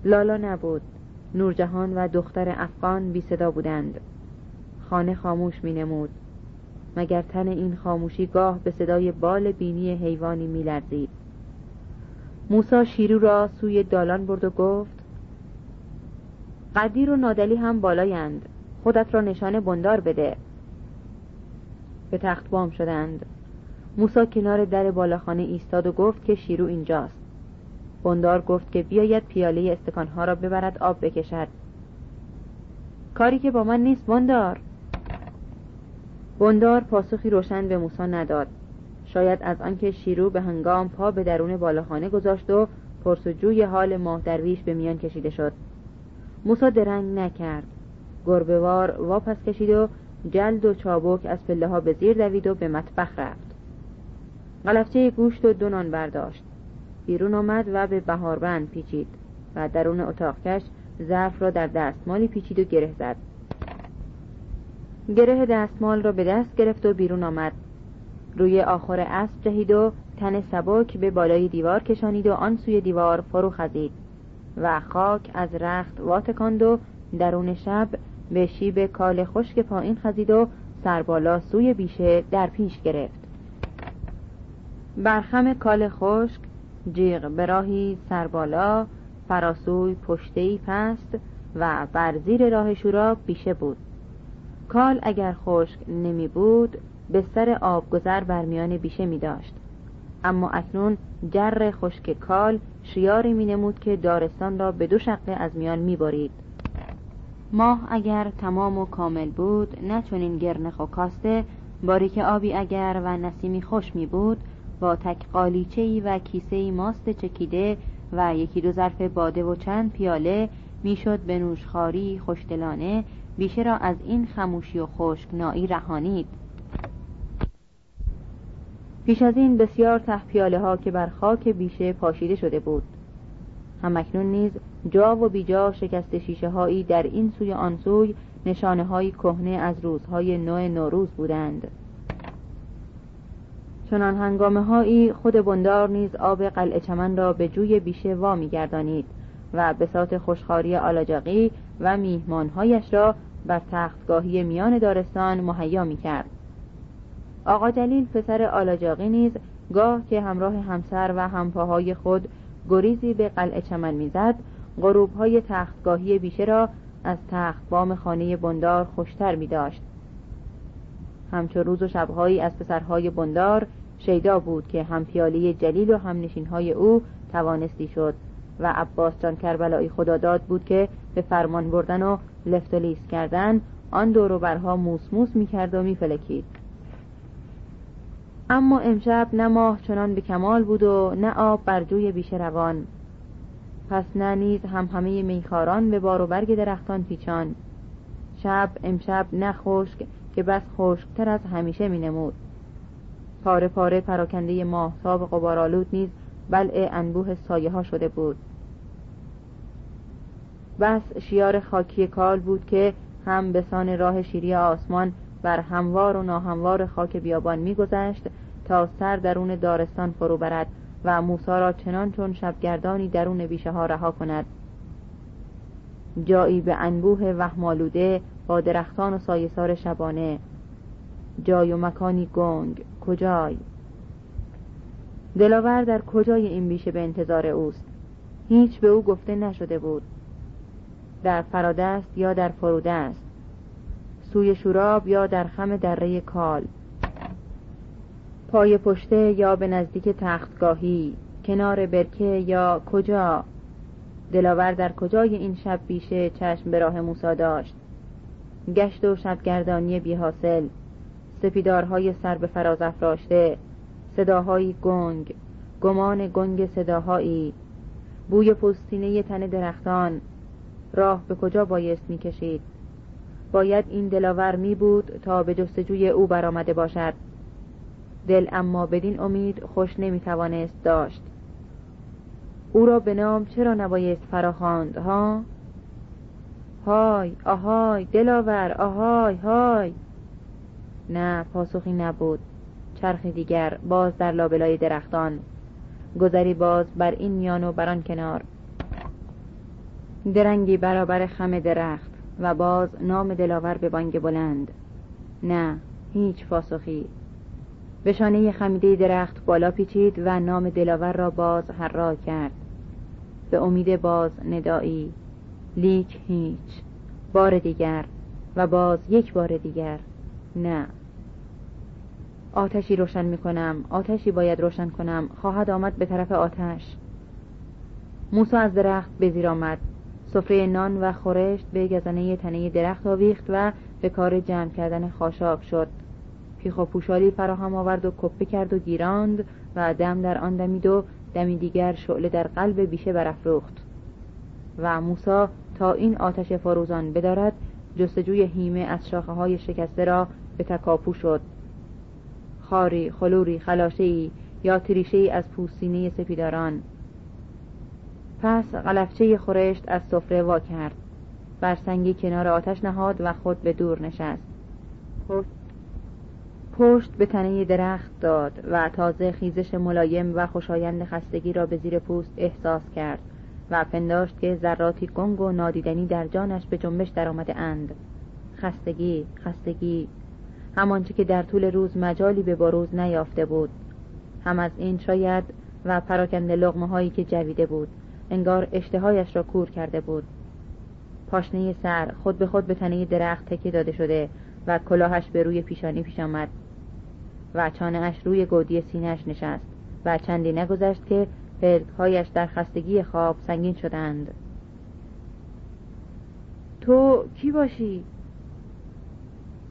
لالا نبود. نورجهان و دختر افغان بی صدا بودند. خانه خاموش می نمود. مگر تن این خاموشی گاه به صدای بال بینی حیوانی می لرزید؟ موسا شیرو را سوی دالان برد و گفت قدیر و نادلی هم بالایند. خودت را نشان بندار بده. به تخت بام شدند. موسا کنار در بالاخانه ایستاد و گفت که شیرو اینجاست. بندار گفت که بیاید پیاله استکانها را ببرد آب بکشد. کاری که با من نیست بندار. بندار پاسخی روشن به موسی نداد. شاید از آنکه شیرو به هنگام پا به درون بالاخانه گذاشت و پرسجوی حال ماه درویش به میان کشیده شد. موسا درنگ نکرد. گربهوار واپس کشید و جلد و چابک از پله ها به زیر دوید و به مطبخ رفت. غلفچه گوشت و دونان برداشت. بیرون آمد و به بهاربند پیچید و درون اتاق کش ظرف را در دستمالی پیچید و گره زد. گره دستمال را به دست گرفت و بیرون آمد. روی آخر اسب جهید و تن سبک به بالای دیوار کشانید و آن سوی دیوار فرو خزید و خاک از رخت واتکاند و درون شب به شیب کال خشک پایین خزید و سربالا سوی بیشه در پیش گرفت. برخم کال خشک جیغ به راهی سربالا فراسوی پشتهی پست و بر زیر راه شورا بیشه بود کال اگر خشک نمی بود به سر آبگذر بر میان بیشه می داشت اما اکنون جر خشک کال شیاری می نمود که دارستان را به دو شقه از میان می بارید. ماه اگر تمام و کامل بود نه چنین گرنخ و کاسته باریک آبی اگر و نسیمی خوش می بود با تک قالیچهی و کیسه ماست چکیده و یکی دو ظرف باده و چند پیاله می‌شد به نوشخاری خوشدلانه بیشه را از این خموشی و خشکنایی رهانید. پیش از این بسیار ته پیاله ها که بر خاک بیشه پاشیده شده بود. همکنون نیز جا و بیجا شکست شیشه هایی در این سوی آن سوی نشانه های کهنه از روزهای نو نوروز بودند. چنان هنگامه هایی خود بندار نیز آب قلعه چمن را به جوی بیشه وا گردانید و بساط خوشخاری آلاجاقی و میهمانهایش را بر تختگاهی میان دارستان مهیا می کرد آقا جلیل پسر آلاجاقی نیز گاه که همراه همسر و همپاهای خود گریزی به قلعه چمن می‌زد غروبهای تختگاهی بیشه را از تخت بام خانه بندار خوشتر می داشت همچو روز و شبهایی از پسرهای بندار شیدا بود که هم پیاله جلیل و هم نشینهای او توانستی شد و عباس جان کربلایی خداداد بود که به فرمان بردن و لفت و لیس کردن آن دور برها موس موس می کرد و می فلکید. اما امشب نه ماه چنان به کمال بود و نه آب بر جوی بیشه روان پس نه نیز هم همه میخاران به بار و برگ درختان پیچان شب امشب نه خشک که بس خشکتر از همیشه می نمود پاره پاره پراکنده ماهتاب قبارالود نیز بلع انبوه سایه ها شده بود. بس شیار خاکی کال بود که هم به سان راه شیری آسمان بر هموار و ناهموار خاک بیابان میگذشت تا سر درون دارستان فرو برد و موسا را چنان چون شبگردانی درون بیشه ها رها کند. جایی به انبوه وهمالوده با درختان و سایسار شبانه. جای و مکانی گنگ. کجای؟ دلاور در کجای این بیشه به انتظار اوست؟ هیچ به او گفته نشده بود. در فرادست یا در فروده است سوی شوراب یا در خم دره کال؟ پای پشته یا به نزدیک تختگاهی؟ کنار برکه یا کجا؟ دلاور در کجای این شب بیشه چشم به راه موسا داشت؟ گشت و شبگردانی بی حاصل سپیدارهای سر به فراز افراشته. صداهایی گنگ. گمان گنگ صداهایی. بوی پستینه تن درختان. راه به کجا بایست می‌کشید؟ باید این دلاور می بود تا به جستجوی او برآمده باشد. دل اما بدین امید خوش نمی توانست داشت. او را به نام چرا نبایست فراخواند ها؟ های آهای دلاور آهای های. نه پاسخی نبود. چرخی دیگر باز در لابلای درختان. گذری باز بر این میان و بر آن کنار. درنگی برابر خم درخت و باز نام دلاور به بانگ بلند. نه هیچ پاسخی. به شانه خمیده درخت بالا پیچید و نام دلاور را باز حراک کرد. به امید باز ندایی لیک هیچ. بار دیگر و باز یک بار دیگر نه. آتشی روشن می کنم آتشی باید روشن کنم خواهد آمد به طرف آتش. موسا از درخت به زیر آمد. سفره نان و خورشت به گزنه تنه درخت آویخت و به کار جمع کردن خاشاب شد. پیخ و پوشالی فراهم آورد و کپه کرد و گیراند و دم در آن دمید و دمی دیگر شعله در قلب بیشه برافروخت. و موسا تا این آتش فروزان بدارد جستجوی هیمه از شاخه های شکسته را به تکاپو شد. خاری خلوری خلاشهی یا تریشه از پوستینه سپیداران. پس غلفچه خورشت از سفره وا کرد. بر سنگی کنار آتش نهاد و خود به دور نشست. پشت به تنه درخت داد و تازه خیزش ملایم و خوشایند خستگی را به زیر پوست احساس کرد. و پنداشت که ذراتی گنگ و نادیدنی در جانش به جنبش درآمده اند. خستگی خستگی. همانچه که در طول روز مجالی به بروز نیافته بود. هم از این شاید و پراکنده لغمه هایی که جویده بود انگار اشتهایش را کور کرده بود. پاشنه سر خود به خود به تنه درخت تکیه داده شده و کلاهش به روی پیشانی پیش آمد. و چانهاش روی گودی سینهش نشست و چندی نگذشت که پلکهایش در خستگی خواب سنگین شدند تو کی باشی؟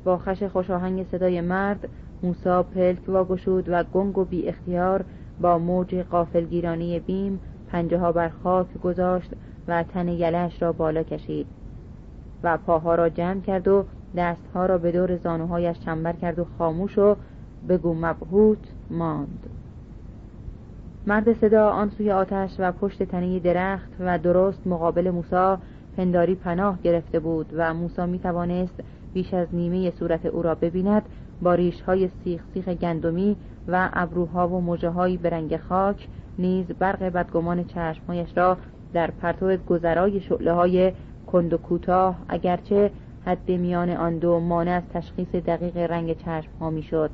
با خش خوشاهنگ صدای مرد موسا پلک واگشود و گنگ و بی اختیار با موج قافلگیرانی بیم پنجه ها بر خاک گذاشت و تن یلش را بالا کشید و پاها را جمع کرد و دستها را به دور زانوهایش چنبر کرد و خاموش و بگو مبهوت ماند مرد صدا آن سوی آتش و پشت تنه درخت و درست مقابل موسا پنداری پناه گرفته بود و موسا می توانست بیش از نیمه صورت او را ببیند با ریشهای سیخ سیخ گندمی و ابروها و مجه به رنگ خاک نیز برق بدگمان چشمهایش را در پرتو گذرای شعله های کند و کوتاه اگرچه حد میان آن دو مانع از تشخیص دقیق رنگ چشم ها می شد.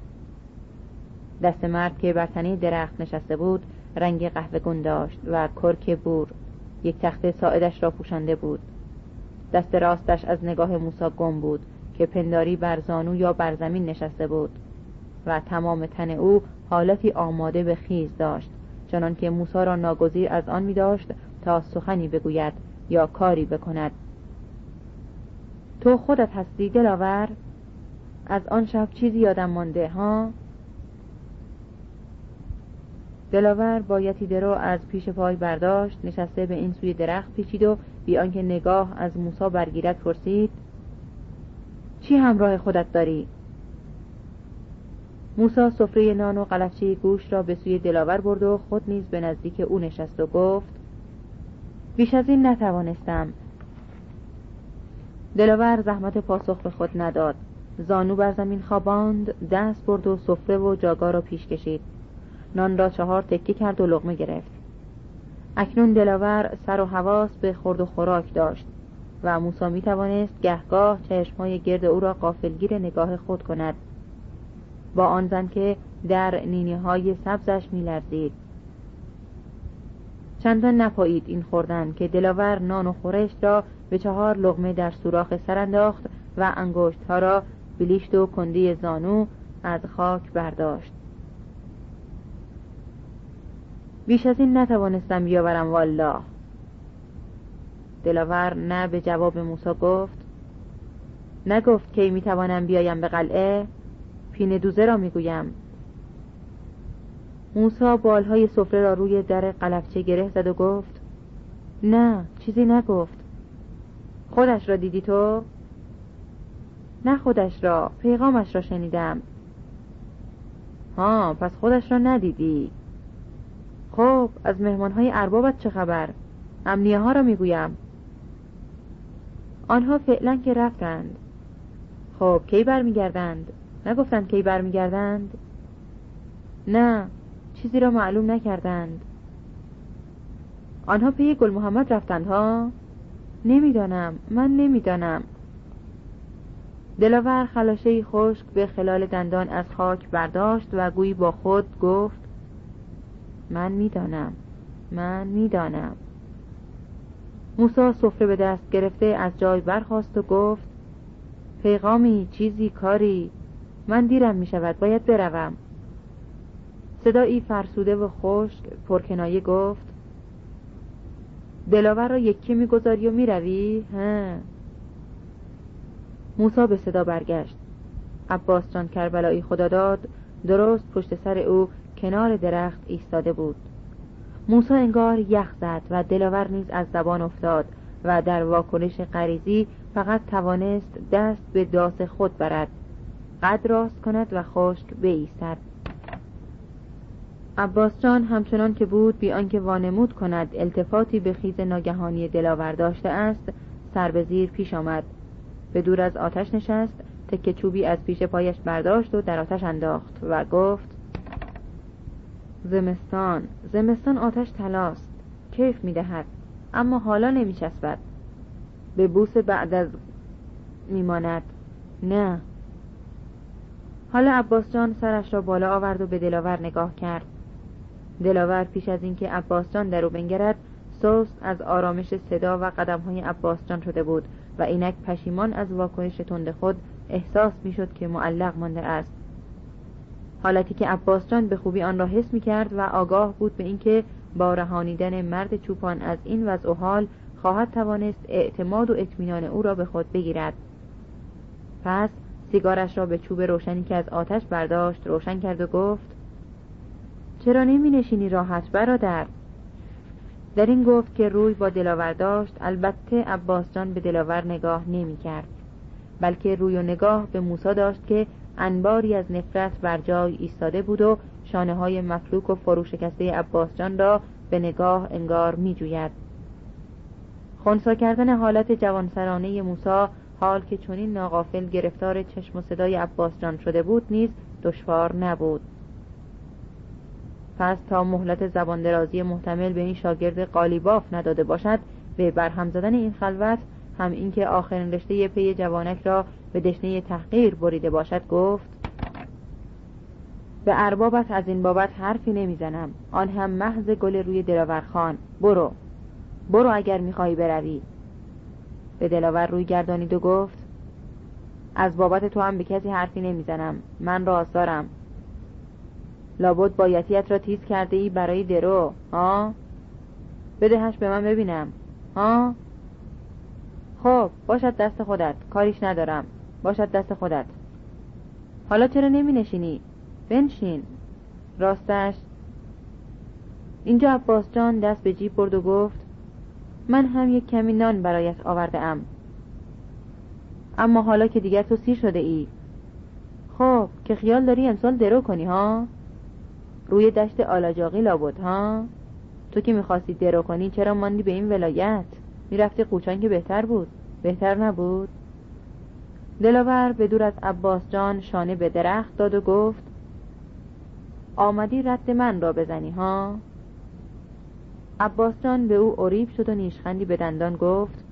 دست مرد که بر تنه درخت نشسته بود رنگ قهوه داشت و کرک بور یک تخت ساعدش را پوشانده بود. دست راستش از نگاه موسا گم بود که پنداری بر زانو یا بر زمین نشسته بود و تمام تن او حالتی آماده به خیز داشت چنان که موسا را ناگزیر از آن می داشت تا سخنی بگوید یا کاری بکند. تو خودت هستی دلاور؟ از آن شب چیزی یادم مانده ها؟ دلاور با درو از پیش پای برداشت نشسته به این سوی درخت پیچید و بی آنکه نگاه از موسا برگیرد پرسید چی همراه خودت داری؟ موسا سفره نان و قلفچه گوش را به سوی دلاور برد و خود نیز به نزدیک او نشست و گفت بیش از این نتوانستم. دلاور زحمت پاسخ به خود نداد. زانو بر زمین خواباند دست برد و سفره و جاگاه را پیش کشید. نان را چهار تکه کرد و لغمه گرفت. اکنون دلاور سر و حواس به خورد و خوراک داشت و موسا می توانست گهگاه چشمهای گرد او را قافلگیر نگاه خود کند. با آن زن که در نینی های سبزش می لرزید چندان نپایید این خوردن که دلاور نان و خورشت را به چهار لغمه در سوراخ سر انداخت و انگشت ها را بلیشت و کندی زانو از خاک برداشت. بیش از این نتوانستم بیاورم والله دلاور نه به جواب موسا گفت نگفت کی می‌توانم بیایم به قلعه؟ پینه دوزه را می‌گویم. موسا بالهای سفره را روی در قلفچه گره زد و گفت نه چیزی نگفت. خودش را دیدی تو؟ نه خودش را پیغامش را شنیدم. ها پس خودش را ندیدی. خب از مهمانهای اربابت چه خبر؟ امنیه ها را می‌گویم. آنها فعلا که رفتند. خب کی برمیگردند؟ نگفتند کی برمیگردند؟ نه چیزی را معلوم نکردند. آنها پی گل محمد رفتند ها؟ نمی‌دانم من نمی‌دانم. دلاور خلاشه خشک به خلال دندان از خاک برداشت و گویی با خود گفت من می‌دانم. من می‌دانم. موسا سفره به دست گرفته از جای برخواست و گفت پیغامی چیزی کاری. من دیرم می شود باید بروم. صدایی فرسوده و خشک پرکنایه گفت دلاور را یکی می‌گذاری و می‌روی؟ ها. موسا به صدا برگشت. عباس جان کربلایی خدا داد درست پشت سر او کنار درخت ایستاده بود. موسا انگار یخ زد و دلاور نیز از زبان افتاد و در واکنش غریزی فقط توانست دست به داس خود برد. قد راست کند و خشک بایستد. عباس جان همچنان که بود بی آنکه وانمود کند التفاتی به خیز ناگهانی دلاور داشته است سر به زیر پیش آمد. به دور از آتش نشست تکه چوبی از پیش پایش برداشت و در آتش انداخت و گفت زمستان. زمستان آتش تلاست کیف می‌دهد. اما حالا نمیچسبد. به بوس بعد از میماند. نه. حالا عباس جان سرش را بالا آورد و به دلاور نگاه کرد. دلاور پیش از اینکه عباس جان در او بنگرد سوست از آرامش صدا و قدم های عباس جان شده بود و اینک پشیمان از واکنش تند خود احساس می‌شد که معلق مانده است. حالتی که عباس جان به خوبی آن را حس می کرد و آگاه بود به اینکه با رهانیدن مرد چوپان از این وضع و حال خواهد توانست اعتماد و اطمینان او را به خود بگیرد. پس سیگارش را به چوب روشنی که از آتش برداشت روشن کرد و گفت چرا نمی نشینی راحت برادر؟ در این گفت که روی با دلاور داشت البته عباس جان به دلاور نگاه نمی کرد بلکه روی و نگاه به موسا داشت که انباری از نفرت بر جای ایستاده بود و شانه های مفلوک و فروشکسته عباس جان را به نگاه انگار می جوید خونسا کردن حالت جوانسرانه موسا حال که چنین ناغافل گرفتار چشم و صدای عباس جان شده بود نیز دشوار نبود. پس تا مهلت زبان درازی محتمل به این شاگرد قالیباف نداده باشد به برهم زدن این خلوت هم اینکه آخرین رشته پی جوانک را به دشنه تحقیر بریده باشد گفت به اربابت از این بابت حرفی نمی‌زنم. آن هم محض گل روی دلاور خان. برو. برو اگر می‌خواهی بروی. به دلاور روی گردانید و گفت از بابت تو هم به کسی حرفی نمی‌زنم. من راست دارم. لابد بایتیت را تیز کرده ای برای درو. ها؟ بدهش به من ببینم. ها؟ خب باشد دست خودت. کاریش ندارم. باشد دست خودت. حالا چرا نمی نشینی بنشین. راستش. اینجا عباس جان دست به جیب برد و گفت من هم یک کمی نان برایت آورده ام اما حالا که دیگر تو سیر شده ای خب که خیال داری امسال درو کنی ها؟ روی دشت آلاجاقی لابد ها؟ تو که می‌خواستی درو کنی چرا ماندی به این ولایت؟ می‌رفتی قوچان که بهتر بود. بهتر نبود. دلاور به دور از عباس جان شانه به درخت داد و گفت آمدی رد من را بزنی ها؟ عباس جان به او عریب شد و نیشخندی به دندان گفت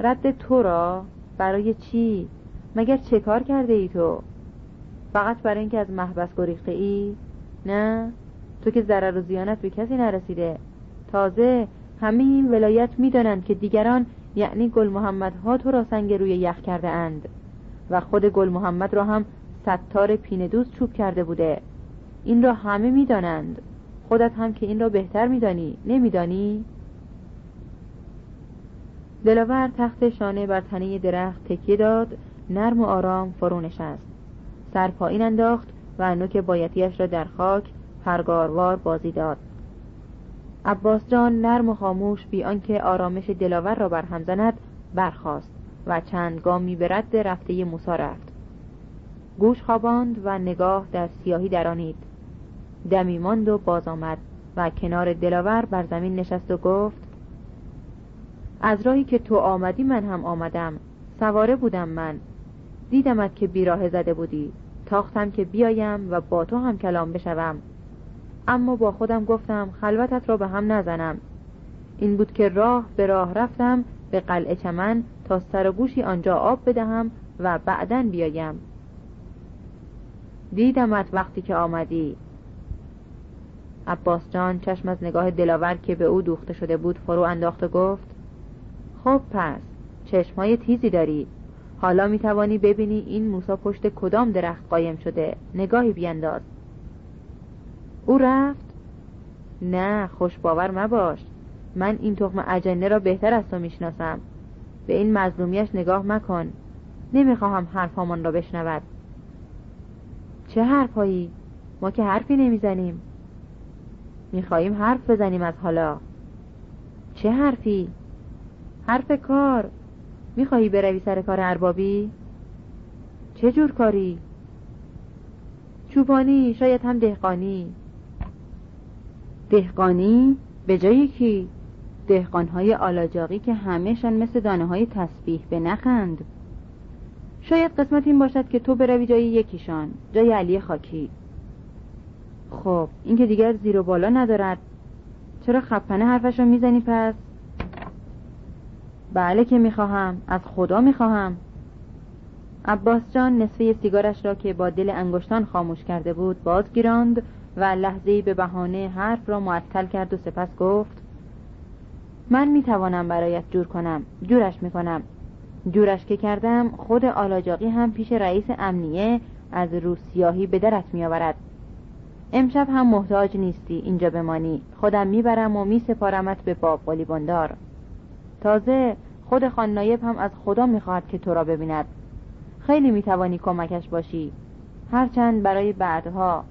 رد تو را؟ برای چی؟ مگر چه کار کرده ای تو؟ فقط برای اینکه از محبس گریخته ای؟ نه. تو که ضرر و زیانت به کسی نرسیده. تازه همه این ولایت می‌دانند که دیگران یعنی گل محمد ها تو را سنگ روی یخ کرده اند. و خود گل محمد را هم ستار پینه دوست چوب کرده بوده. این را همه می‌دانند. خودت هم که این را بهتر میدانی نمیدانی؟ دلاور تخت شانه بر تنه درخت تکیه داد نرم و آرام فرو نشست. سر پایین انداخت و نوک بایتیش را در خاک پرگاروار بازی داد. عباس جان نرم و خاموش بی آنکه آرامش دلاور را برهم زند برخاست و چند گامی به رد رفته موسا رفت. گوش خواباند و نگاه در سیاهی درانید. دمی ماند و باز آمد و کنار دلاور بر زمین نشست و گفت از راهی که تو آمدی من هم آمدم سواره بودم من. دیدمت که بیراه زده بودی. تاختم که بیایم و با تو هم کلام بشوم. اما با خودم گفتم خلوتت را به هم نزنم. این بود که راه به راه رفتم به قلعه چمن تا سر و گوشی آنجا آب بدهم و بعدا بیایم. دیدمت وقتی که آمدی. عباس جان چشم از نگاه دلاور که به او دوخته شده بود فرو انداخت و گفت خب پس چشمای تیزی داری. حالا می توانی ببینی این موسا پشت کدام درخت قایم شده. نگاهی بینداز. او رفت. نه خوش باور مباش. من این تخم اجنه را بهتر از تو می‌شناسم. به این مظلومیش نگاه مکن. نمی‌خواهم حرفهامان را بشنود. چه حرفهایی؟ ما که حرفی نمی‌زنیم. می‌خواهیم حرف بزنیم از حالا. چه حرفی؟ حرف کار. می‌خواهی بروی سر کار اربابی؟ چه جور کاری؟ چوبانی شاید هم دهقانی. دهقانی به جای کی دهقانهای آلاجاقی که همهشان مثل دانه های تسبیح به نخند. شاید قسمت این باشد که تو بروی جای یکیشان جای علی خاکی. خب این که دیگر زیر و بالا ندارد. چرا خپنه حرفش رو می‌زنی پس؟ بله که می‌خواهم از خدا می‌خواهم. عباس جان نصفه سیگارش را که با دل انگشتان خاموش کرده بود بازگیراند. و لحظه به بهانه حرف را معطل کرد و سپس گفت من می‌توانم برایت جور کنم جورش می‌کنم. جورش که کردم خود آلاجاقی هم پیش رئیس امنیه از روسیاهی به درت میآورد. امشب هم محتاج نیستی اینجا بمانی. خودم می‌برم و میسپارمت به باب بندار تازه خود خان نایب هم از خدا می‌خواهد که تو را ببیند. خیلی می‌توانی کمکش باشی. هرچند برای بعدها.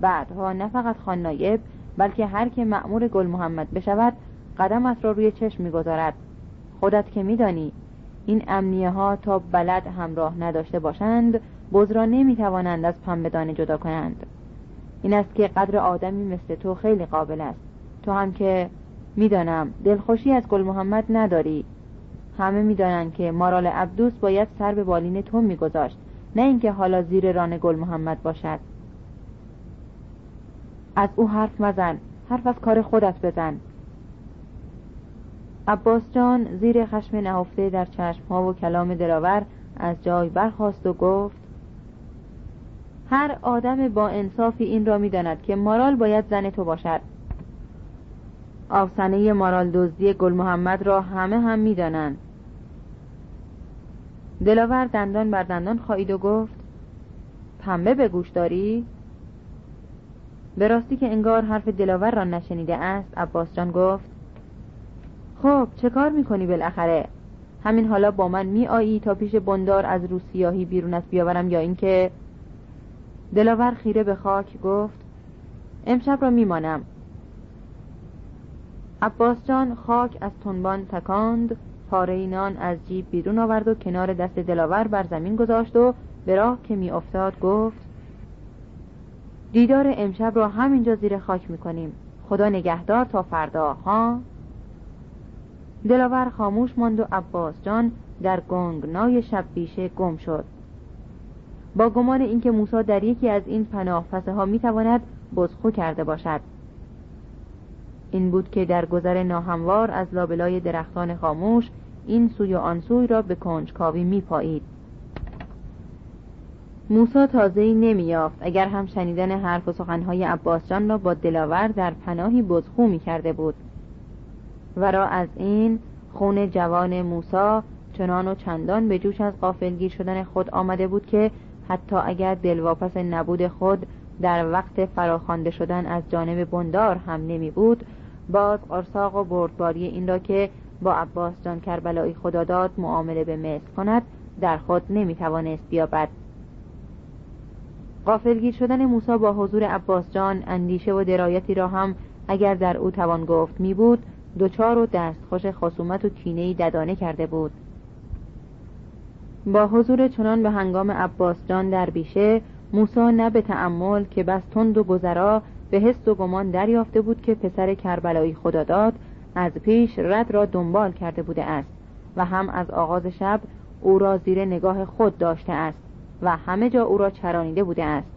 بعدها نه فقط خان نایب بلکه هر که مأمور گل محمد بشود قدمت را روی چشم می‌گذارد. خودت که میدانی این امنیه ها تا بلد همراه نداشته باشند بز را نمی‌توانند از پنبه جدا کنند. این است که قدر آدمی مثل تو خیلی قابل است. تو هم که می‌دانم دلخوشی از گل محمد نداری. همه می‌دانند که مارال عبدوس باید سر به بالین تو میگذاشت نه اینکه حالا زیر ران گل محمد باشد. از او حرف مزن حرف از کار خودت بزن. عباس جان زیر خشم نهفته در چشم ها و کلام دلاور از جای برخواست و گفت هر آدم با انصافی این را می‌داند که مارال باید زن تو باشد. آفسنه مارال دزدی گل محمد را همه هم می‌دانند. دلاور دندان بر دندان خواهید و گفت پنبه به گوش داری؟ به راستی که انگار حرف دلاور را نشنیده است عباس جان گفت خب چه کار می‌کنی بالاخره؟ همین حالا با من می آیی تا پیش بندار از روسیاهی بیرونت بیاورم یا اینکه؟ دلاور خیره به خاک گفت امشب را میمانم. عباس جان خاک از تنبان تکاند پاره نان از جیب بیرون آورد و کنار دست دلاور بر زمین گذاشت و به راه که می افتاد گفت دیدار امشب را همینجا زیر خاک می‌کنیم. خدا نگهدار تا فردا ها؟ دلاور خاموش ماند و عباس جان در گنگنای شب بیشه گم شد. با گمان اینکه موسی در یکی از این پناه پسه ها می‌تواند بزخو کرده باشد. این بود که در گذر ناهموار از لابلای درختان خاموش این سوی و آن سوی را به کنجکاوی میپایید. موسا تازه نمیافت اگر هم شنیدن حرف و سخنهای عباس جان را با دلاور در پناهی بزخو می کرده بود. و از این خون جوان موسا چنان و چندان به جوش از قافلگیر شدن خود آمده بود که حتی اگر دلواپس نبود خود در وقت فراخوانده شدن از جانب بندار هم نمی بود باز قرصاق و بردباری این را که با عباس جان کربلایی خداداد معامله به مثل کند در خود نمی توانست بیابد. قافلگیر شدن موسی با حضور عباس جان اندیشه و درایتی را هم اگر در او توان گفت می بود دوچار و دستخوش خصومت و کینهای ددانه کرده بود. با حضور چنان به هنگام عباس جان در بیشه موسا نه به تعمل که بس تند و گذرا به حس و گمان دریافته بود که پسر کربلایی خداداد از پیش رد را دنبال کرده بوده است و هم از آغاز شب او را زیر نگاه خود داشته است. و همه جا او را چرانیده بوده است.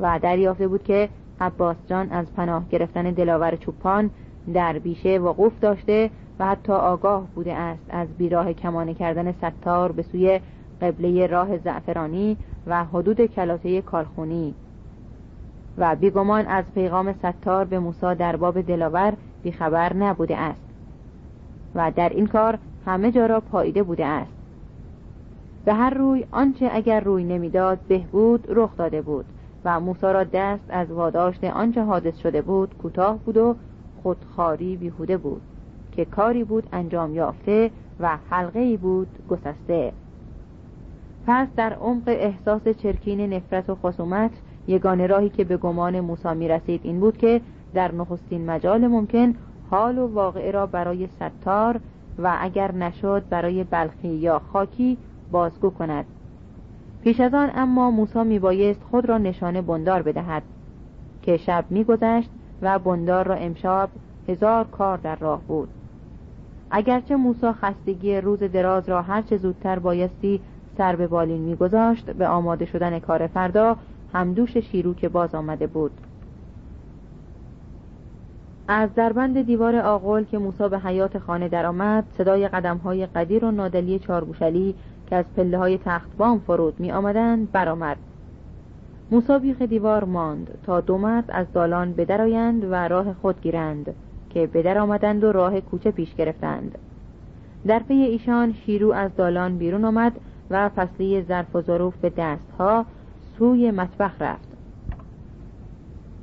و دریافته بود که عباس جان از پناه گرفتن دلاور چوپان در بیشه وقوف داشته و حتی آگاه بوده است از بیراه کمانه کردن ستار به سوی قبله راه زعفرانی و حدود کلاته کارخونی. و بیگمان از پیغام ستار به موسی در باب دلاور بیخبر نبوده است. و در این کار همه جا را پاییده بوده است. به هر روی آنچه اگر روی نمی‌داد بهبود رخ داده بود و موسی را دست از واداشت آنچه حادث شده بود کوتاه بود و خودخاری بیهوده بود که کاری بود انجام یافته و حلقه بود گسسته. پس در عمق احساس چرکین نفرت و خصومت یگانه راهی که به گمان موسی می رسید این بود که در نخستین مجال ممکن حال و واقعه را برای ستار و اگر نشد برای بلخی یا خاکی بازگو کند. پیش از آن اما موسی میبایست خود را نشانه بندار بدهد که شب میگذشت و بندار را امشب هزار کار در راه بود. اگرچه موسی خستگی روز دراز را هرچه زودتر بایستی سر به بالین میگذاشت به آماده شدن کار فردا همدوش شیرو که باز آمده بود. از دربند دیوار آقل که موسی به حیات خانه درآمد صدای قدمهای قدیر و نادلی چارگوشلی که از پله های تخت بام فرود می آمدند برآمد. موسی بیخ دیوار ماند تا دو مرد از دالان بدرآیند و راه خود گیرند که بدر آمدند و راه کوچه پیش گرفتند. در پی ایشان شیرو از دالان بیرون آمد و فصلی ظرف و ظروف به دستها سوی مطبخ رفت.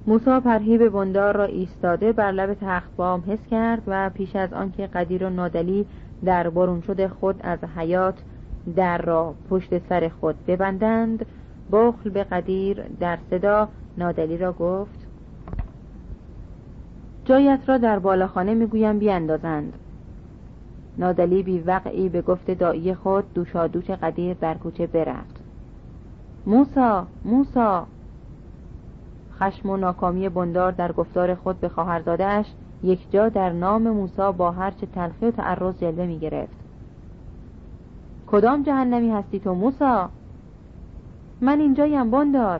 موسا پرهیب بندار را ایستاده بر لب تخت بام حس کرد و پیش از آنکه قدیر و نادلی در برون شده خود از حیات در را پشت سر خود ببندند. بخل به قدیر در صدا نادلی را گفت جایت را در بالاخانه می‌گویم بیاندازند. نادلی بی وقعی به گفت دایی خود دوشا دوش قدیر در کوچه برفت. موسا موسا! خشم و ناکامی بندار در گفتار خود به خواهرزادهاش یک جا در نام موسا با هرچه تلخی و تعرض جلوه می گرفت کدام جهنمی هستی تو موسا؟ من اینجایم بندار.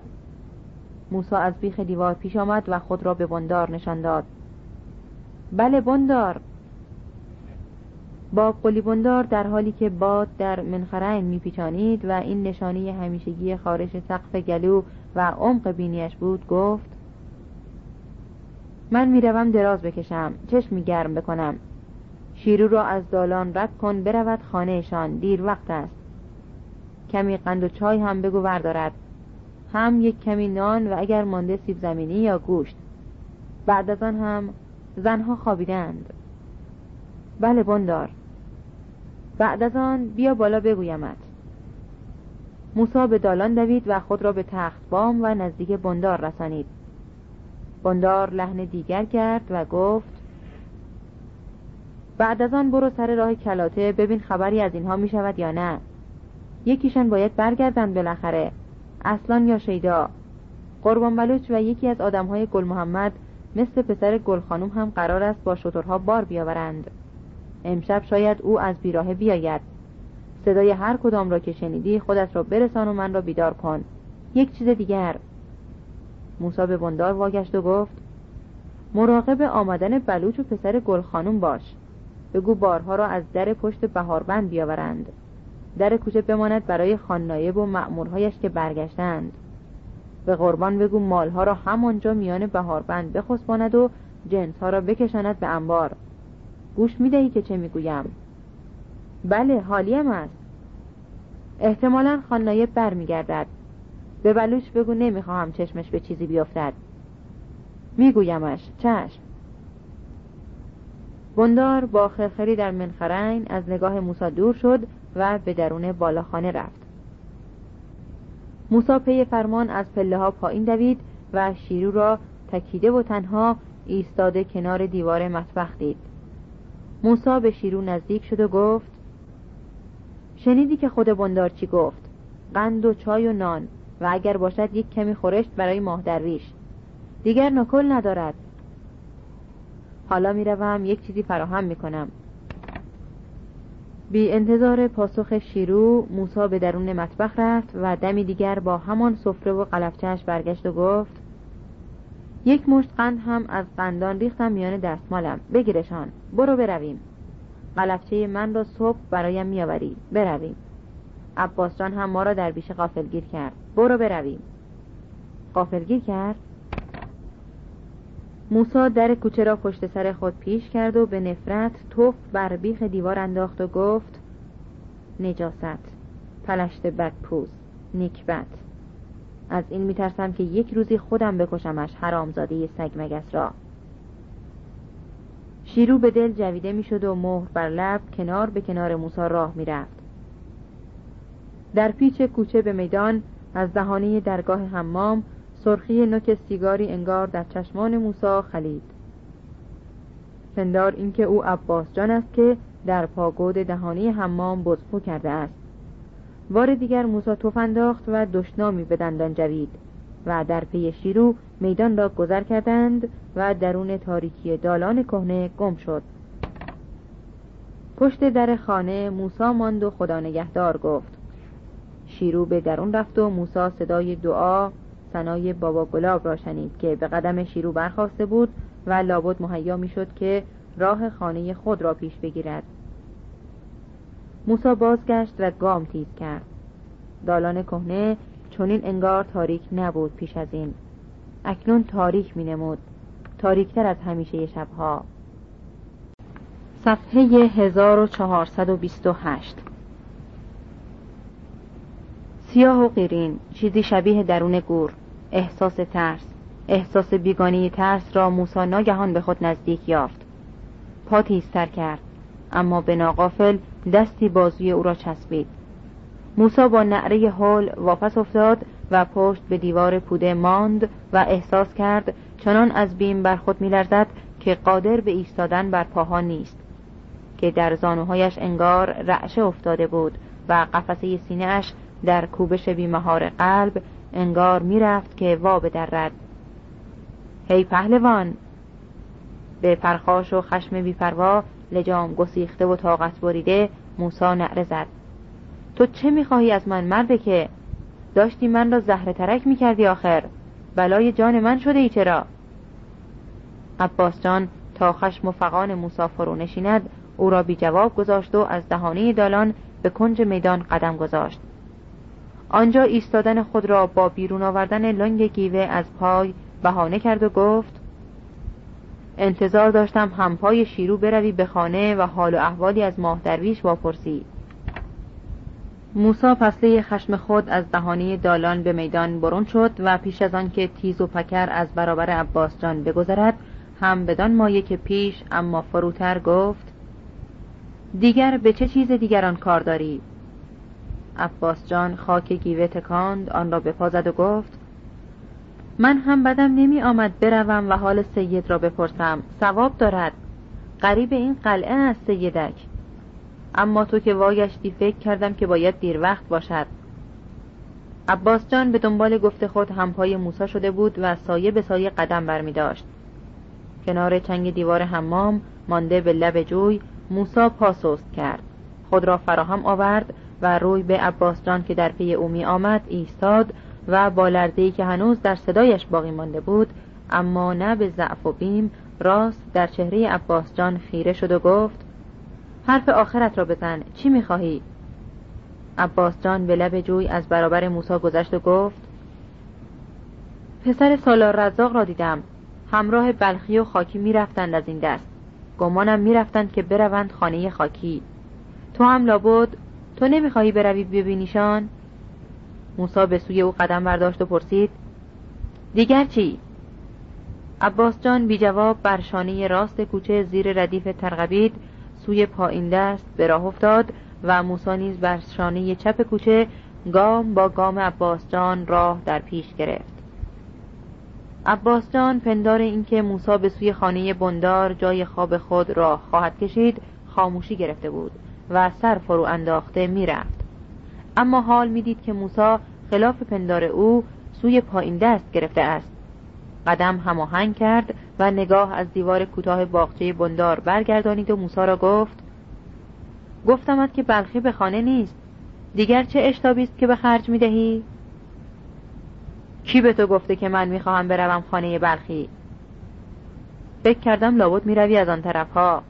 موسا از بیخ دیوار پیش آمد و خود را به بندار نشان داد. بله بندار. با قلی بندار در حالی که باد در منخرین میپیچانید و این نشانی همیشگی خارش سقف گلو و عمق بینیش بود گفت من می‌روم دراز بکشم چشمی گرم بکنم. شیرو را از دالان رد کن برود خانهشان دیر وقت است. کمی قند و چای هم بگو وردارد. هم یک کمی نان و اگر مانده سیب زمینی یا گوشت. بعد از آن هم زنها خوابیدند. بله بندار. بعد از آن بیا بالا بگویمت. موسا به دالان دوید و خود را به تخت بام و نزدیک بندار رسانید. بندار لحن دیگر کرد و گفت بعد از آن برو سر راه کلاته ببین خبری از اینها می شود یا نه. یکیشان باید برگردند بالاخره اصلا یا شیدا. قربان بلوچ و یکی از آدمهای گل محمد مثل پسر گل خانوم هم قرار است با شترها بار بیاورند. امشب شاید او از بیراه بیاید. صدای هر کدام را که شنیدی خودت را برسان و من را بیدار کن. یک چیز دیگر. موسا به بندار واگشت و گفت مراقب آمدن بلوچ و پسر گل خانوم باش. بگو بارها را از در پشت بهاربند بیاورند. در کوچه بماند برای خاننایب و مأمورهایش که برگشتند. به قربان بگو مالها را همانجا میان بهاربند بخسباند و جنسها را بکشاند به انبار. گوش می‌دهی که چه می‌گویم؟ بله حالیم است. احتمالا خاننایب برمیگردد. به بلوش بگو نمی‌خواهم چشمش به چیزی بیفتد. میگویمش چشم. بندار با خرخری در منخرین از نگاه موسا دور شد و به درون بالاخانه رفت. موسا پی فرمان از پله ها پایین دوید و شیرو را تکیده و تنها ایستاده کنار دیوار مطبخ دید. موسا به شیرو نزدیک شد و گفت شنیدی که خود بندار چی گفت؟ قند و چای و نان و اگر باشد یک کمی خورشت برای ماه درویش. دیگر نکل ندارد. حالا می‌روم یک چیزی فراهم می‌کنم. بی انتظار پاسخ شیرو موسا به درون مطبخ رفت و دمی دیگر با همان سفره و قلفچهش برگشت و گفت یک مشت قند هم از قندان ریختم میان دستمالم. بگیرشان برو برویم. قلفچه من را صبح برایم میآوری. برویم. عباس جان هم ما را در بیش قافلگیر کرد. برو برویم. قافلگیر کرد؟ موسا در کوچه را پشت سر خود پیش کرد و به نفرت توف بر بیخ دیوار انداخت و گفت نجاست پلشت بد پوز نیکبت. از این میترسم که یک روزی خودم بکشمش حرامزاده سگ مگس را. شیرو به دل جویده می‌شد و مهر بر لب کنار به کنار موسا راه می‌رفت. در پیچ کوچه به میدان از دهانه درگاه حمام سرخی نوک سیگاری انگار در چشمان موسا خلید. پندار اینکه او عباس جان است که در پاگود دهانی حمام بزخو کرده است. بار دیگر موسا توف انداخت و دشنامی به دندان جوید و در پی شیرو میدان را گذر کردند و درون تاریکی دالان کهنه گم شد. پشت در خانه موسا ماند و خدا نگهدار گفت. شیرو به درون رفت و موسا صدای دعا سنای بابا گلاب را شنید که به قدم شیرو برخواسته بود و لابد مهیا می‌شد که راه خانه خود را پیش بگیرد. موسا بازگشت و گام تیز کرد. دالان کهنه چونین انگار تاریک نبود پیش از این. اکنون تاریک می نمود تاریکتر از همیشه شبها. صفحه 1428 سیاه و قیرین چیزی شبیه درون گور. احساس ترس احساس بیگانی ترس را موسا ناگهان به خود نزدیک یافت. پا تیزتر کرد اما به ناقافل دستی بازوی او را چسبید. موسا با نعره حال واپس افتاد و پشت به دیوار پوده ماند و احساس کرد چنان از بیم بر خود میلرزد که قادر به ایستادن بر پاها نیست. که در زانوهایش انگار رعشه افتاده بود و قفسه سینهاش در کوبش بیمهار قلب انگار می‌رفت که وا بدرد هی پهلوان. به پرخاش و خشم بیپروا لجام گسیخته و طاقت بریده موسا نعره زد. تو چه می‌خواهی از من مرده که؟ داشتی من را زهر ترک می‌کردی آخر. بلای جان من شده ای چرا؟ عباس جان تا خشم و فقان موسا فرو نشیند او را بی جواب گذاشت و از دهانه دالان به کنج میدان قدم گذاشت. آنجا ایستادن خود را با بیرون آوردن لنگ گیوه از پای بهانه کرد و گفت انتظار داشتم همپای شیرو بروی به خانه و حال و احوالی از ماه درویش واپرسی. موسا پسله خشم خود از دهانه دالان به میدان برون شد و پیش از آن که تیز و پکر از برابر عباس جان بگذرد هم بدان مایه که پیش اما فروتر گفت دیگر به چه چیز دیگران کار داری؟ عباس جان خاک گیوه تکاند آن را به پا زد و گفت من هم بدم نمی آمد بروم و حال سید را بپرسم. ثواب دارد. قریب این قلعه است سیدک. اما تو که واگشتی فکر کردم که باید دیر وقت باشد. عباس جان به دنبال گفت خود همپای موسا شده بود و سایه به سایه قدم برمی داشت. کنار چنگ دیوار حمام مانده به لب جوی موسا پاسوست کرد. خود را فراهم آورد و روی به عباس جان که در پی او می آمد ایستاد و با لرزه‌ای که هنوز در صدایش باقی مانده بود اما نه به ضعف و بیم راست در چهره عباس جان خیره شد و گفت حرف آخرت را بزن چی می‌خواهی؟ عباس جان به لب جوی از برابر موسا گذشت و گفت پسر سالار رزاق را دیدم. همراه بلخی و خاکی می‌رفتند از این دست. گمانم می‌رفتند که بروند خانه خاکی. تو هم لابد تو نمی‌خواهی بروی ببینیشان؟ موسا به سوی او قدم برداشت و پرسید دیگر چی؟ عباس جان بی جواب بر شانه راست کوچه زیر ردیف ترغبید سوی پایین دست به راه افتاد و موسا نیز بر شانه چپ کوچه گام با گام عباس جان راه در پیش گرفت. عباس جان پندار اینکه موسا به سوی خانه بندار جای خواب خود راه خواهد کشید خاموشی گرفته بود. و سر فرو انداخته می‌رفت. اما حال می‌دید که موسا خلاف پندار او سوی پایین دست گرفته است. قدم هماهنگ کرد و نگاه از دیوار کوتاه باغچه بندار برگردانید و موسا را گفت گفتمت که بلخی به خانه نیست. دیگر چه اشتابی است که به خرج می‌دهی؟ کی به تو گفته که من می‌خواهم بروم خانه بلخی؟ فکر کردم لابد می‌روی از آن طرف ها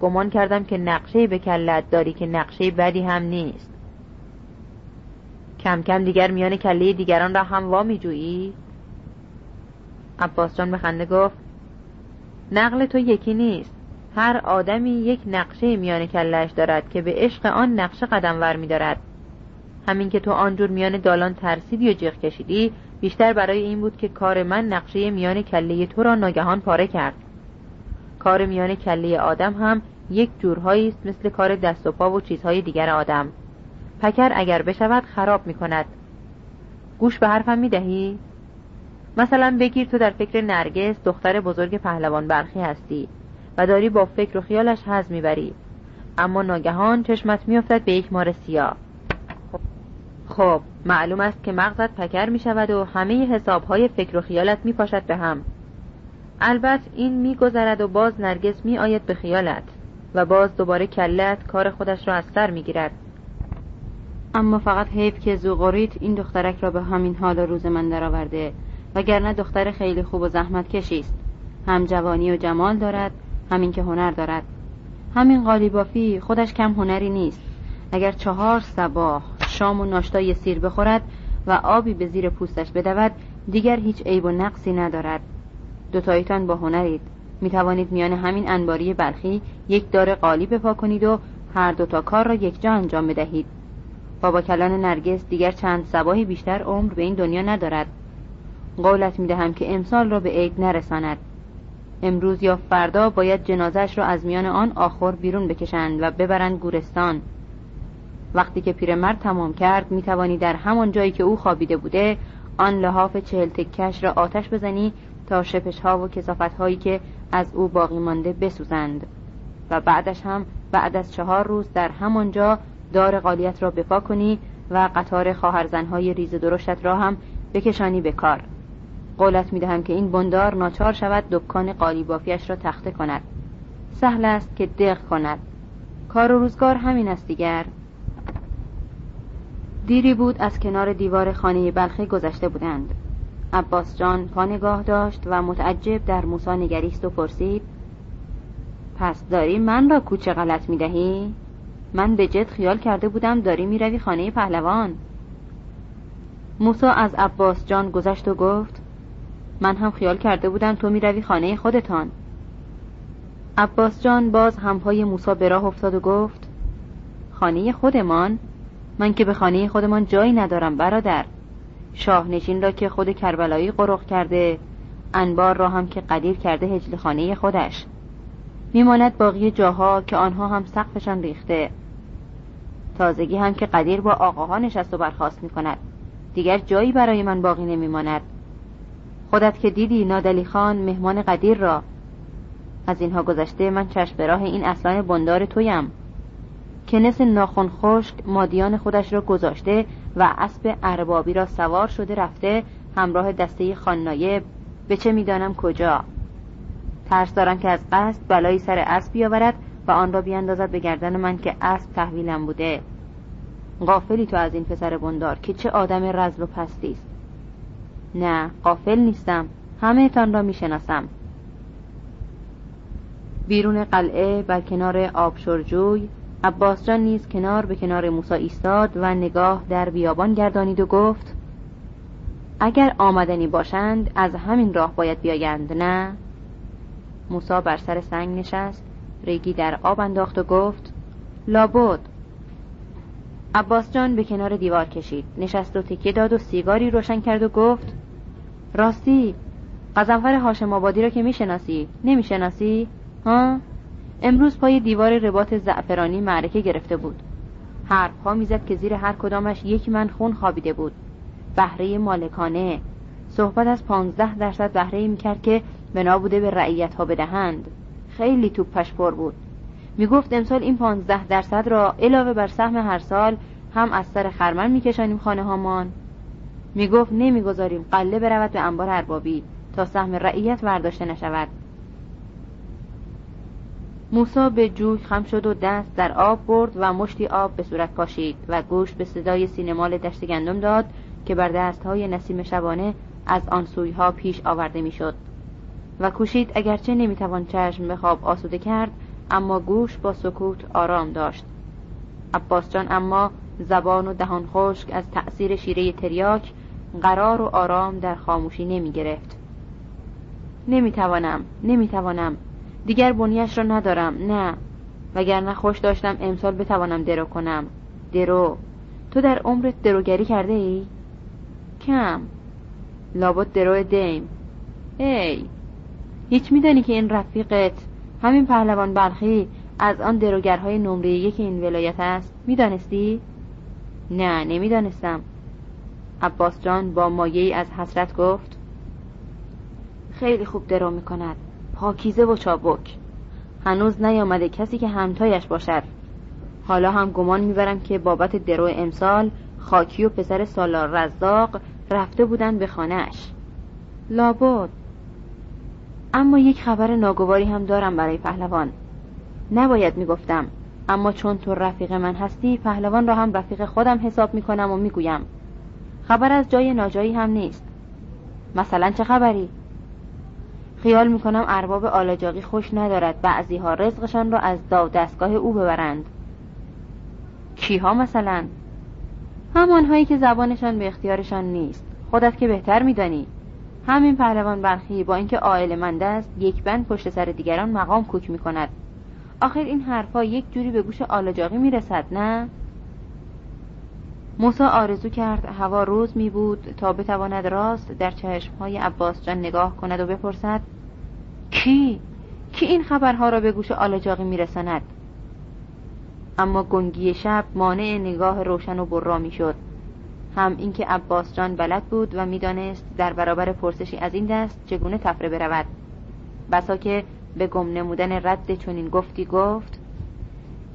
گمان کردم که نقشه به کلت داری که نقشه بدی هم نیست. کم کم دیگر میان کله دیگران را هم وا میجویی؟ عباس جان به خنده گفت نقل تو یکی نیست. هر آدمی یک نقشه میان کلش دارد که به عشق آن نقشه قدم ور میدارد. همین که تو آنجور میان دالان ترسیدی و جیغ کشیدی بیشتر برای این بود که کار من نقشه میان کله تو را ناگهان پاره کرد. کار میان کله آدم هم یک جورهایی است مثل کار دست و پا و چیزهای دیگر آدم. پکر اگر بشود خراب می کند گوش به حرفم می دهی؟ مثلا بگیر تو در فکر نرگس دختر بزرگ پهلوان برخی هستی و داری با فکر و خیالش حز می‌بری. اما ناگهان چشمت میافتد به یک مار سیاه. خب معلوم است که مغزت پکر می شود و همه حسابهای فکر و خیالت می پاشد به هم. البته این می گذرد و باز نرگس می آید به خیالت و باز دوباره کلت کار خودش را از سر می گیرد اما فقط حیف که زوغوریت این دخترک را به همین حال روز من درآورده وگرنه دختر خیلی خوب و زحمت کشیست هم جوانی و جمال دارد همین که هنر دارد. همین قالیبافی خودش کم هنری نیست. اگر چهار سباه شام و ناشتای سیر بخورد و آبی به زیر پوستش بدود دیگر هیچ عیب و نقصی ندارد. دوتایتان با هنرید. می توانید میان همین انباری بلخی یک دار قالی بپا کنید و هر دوتا کار را یک جا انجام بدهید. بابا کلان نرگس دیگر چند سباهی بیشتر عمر به این دنیا ندارد. قولت می دهم که امسال را به عید نرساند. امروز یا فردا باید جنازش را از میان آن آخر بیرون بکشند و ببرند گورستان. وقتی که پیرمرد تمام کرد می توانی در همان جایی که او خوابیده بوده آن لحاف چهل تکش را آتش بزنی تا شپش ها و کسافت هایی که از او باقی مانده بسوزند. و بعدش هم بعد از چهار روز در همانجا دار قالیت را بپا کنی و قطار خواهرزنهای ریز درشتت را هم بکشانی به کار. قولت می دهم که این بندار ناچار شود دکان قالی بافیش را تخته کند. سهل است که دق کند. کار و روزگار همین است دیگر. دیری بود از کنار دیوار خانه بلخی گذشته بودند. عباس جان پا نگاه داشت و متعجب در موسا نگریست و پرسید پس داری من را کوچه غلط می دهی؟ من به جد خیال کرده بودم داری می روی خانه پهلوان. موسا از عباس جان گذشت و گفت من هم خیال کرده بودم تو می روی خانه خودتان. عباس جان باز همپای موسا به راه افتاد و گفت خانه خودمان؟ من که به خانه خودمان جایی ندارم برادر. شاهنشین را که خود کربلایی قرق کرده انبار را هم که قدیر کرده هجل خانه خودش. میماند باقی جاها که آنها هم سقفشان ریخته. تازگی هم که قدیر با آقاها نشست و برخواست می کند دیگر جایی برای من باقی نمیماند. خودت که دیدی نادلی خان مهمان قدیر را. از اینها گذشته من چشم راه این اصلان بندار تویم. کنس ناخون خشک مادیان خودش را گذاشته و اسب اربابی را سوار شده رفته همراه دسته خاننایه به چه می‌دانم کجا؟ ترس دارم که از قصد بلایی سر اسب بیاورد و آن را بیاندازد به گردن من که اسب تحویلم بوده. غافلی تو از این پسر بندار که چه آدم رزل و پستی است. نه قافل نیستم. همه تان را می‌شناسم. بیرون قلعه بر کنار آبشرجوی عباس جان نیز کنار به کنار موسا ایستاد و نگاه در بیابان گردانید و گفت اگر آمدنی باشند از همین راه باید بیایند نه؟ موسا بر سر سنگ نشست ریگی در آب انداخت و گفت لابد. عباس جان به کنار دیوار کشید نشست و تکیه داد و سیگاری روشن کرد و گفت راستی قزنفر هاشم آبادی را که می‌شناسی نمی‌شناسی؟ ها؟ امروز پای دیوار رباط زعفرانی معرکه گرفته بود. حرفها می‌زد که زیر هر کدامش یک من خون خوابیده بود. بهره مالکانه. صحبت از پانزده درصد بهره می‌کرد که بنا بوده به رعیت ها بدهند. خیلی توپش پر بود. می‌گفت امسال این پانزده درصد را علاوه بر سهم هر سال هم از سر خرمن میکشانیم خانه هامان. می‌گفت نمی‌گذاریم قله برود به انبار اربابی تا سهم رعیت ورداشته نشود. موسا به جوی خم شد و دست در آب برد و مشتی آب به صورت پاشید و گوش به صدای سینمال دشت گندم داد که بر دستهای نسیم شبانه از آن سویها پیش آورده می‌شد. و کوشید اگرچه نمی‌توان چشم به خواب آسوده کرد اما گوش با سکوت آرام داشت. عباس جان اما زبان و دهان خشک از تأثیر شیره تریاک قرار و آرام در خاموشی نمی گرفت نمی توانم نمی توانم دیگر بنیش را ندارم نه. وگرنه خوش داشتم امسال بتوانم درو کنم. درو. تو در عمرت دروگری کرده ای؟ کم. لابد درو دیم. ای. هیچ میدانی که این رفیقت همین پهلوان بلخی از آن دروگرهای نمره یک این ولایت است. می‌دانستی؟ نه نمی‌دانستم. عباس جان با مایه از حسرت گفت خیلی خوب درو می کند پاکیزه و چابک. هنوز نیامده کسی که همتایش باشد. حالا هم گمان می‌برم که بابت درو امسال خاکی و پسر سالار رزاق رفته بودن به خانهش لابد. اما یک خبر ناگواری هم دارم برای پهلوان. نباید می‌گفتم اما چون تو رفیق من هستی پهلوان را هم رفیق خودم حساب می‌کنم و می‌گویم. خبر از جای ناجایی هم نیست. مثلا چه خبری؟ خیال می‌کنم ارباب آلاجاقی خوش ندارد. بعضی ها رزقشان را از داو دستگاه او ببرند. کیها مثلا؟ همانهایی که زبانشان به اختیارشان نیست. خودت که بهتر میدانی. همین پهلوان برخی با اینکه عائل منده است یک بند پشت سر دیگران مقام کوک می کند آخر این حرفا یک جوری به گوش آلاجاقی می‌رسد نه؟ موسا آرزو کرد هوا روز می بود تا بتواند راست در چشمهای عباس جان نگاه کند و بپرسد کی؟ کی این خبرها را به گوش آلاجاقی میرساند؟ اما گنگی شب مانع نگاه روشن و برا می‌شد هم اینکه عباس جان بلد بود و می‌دانست در برابر پرسشی از این دست چگونه تفره برود بسا که به گم نمودن رد چنین گفتی گفت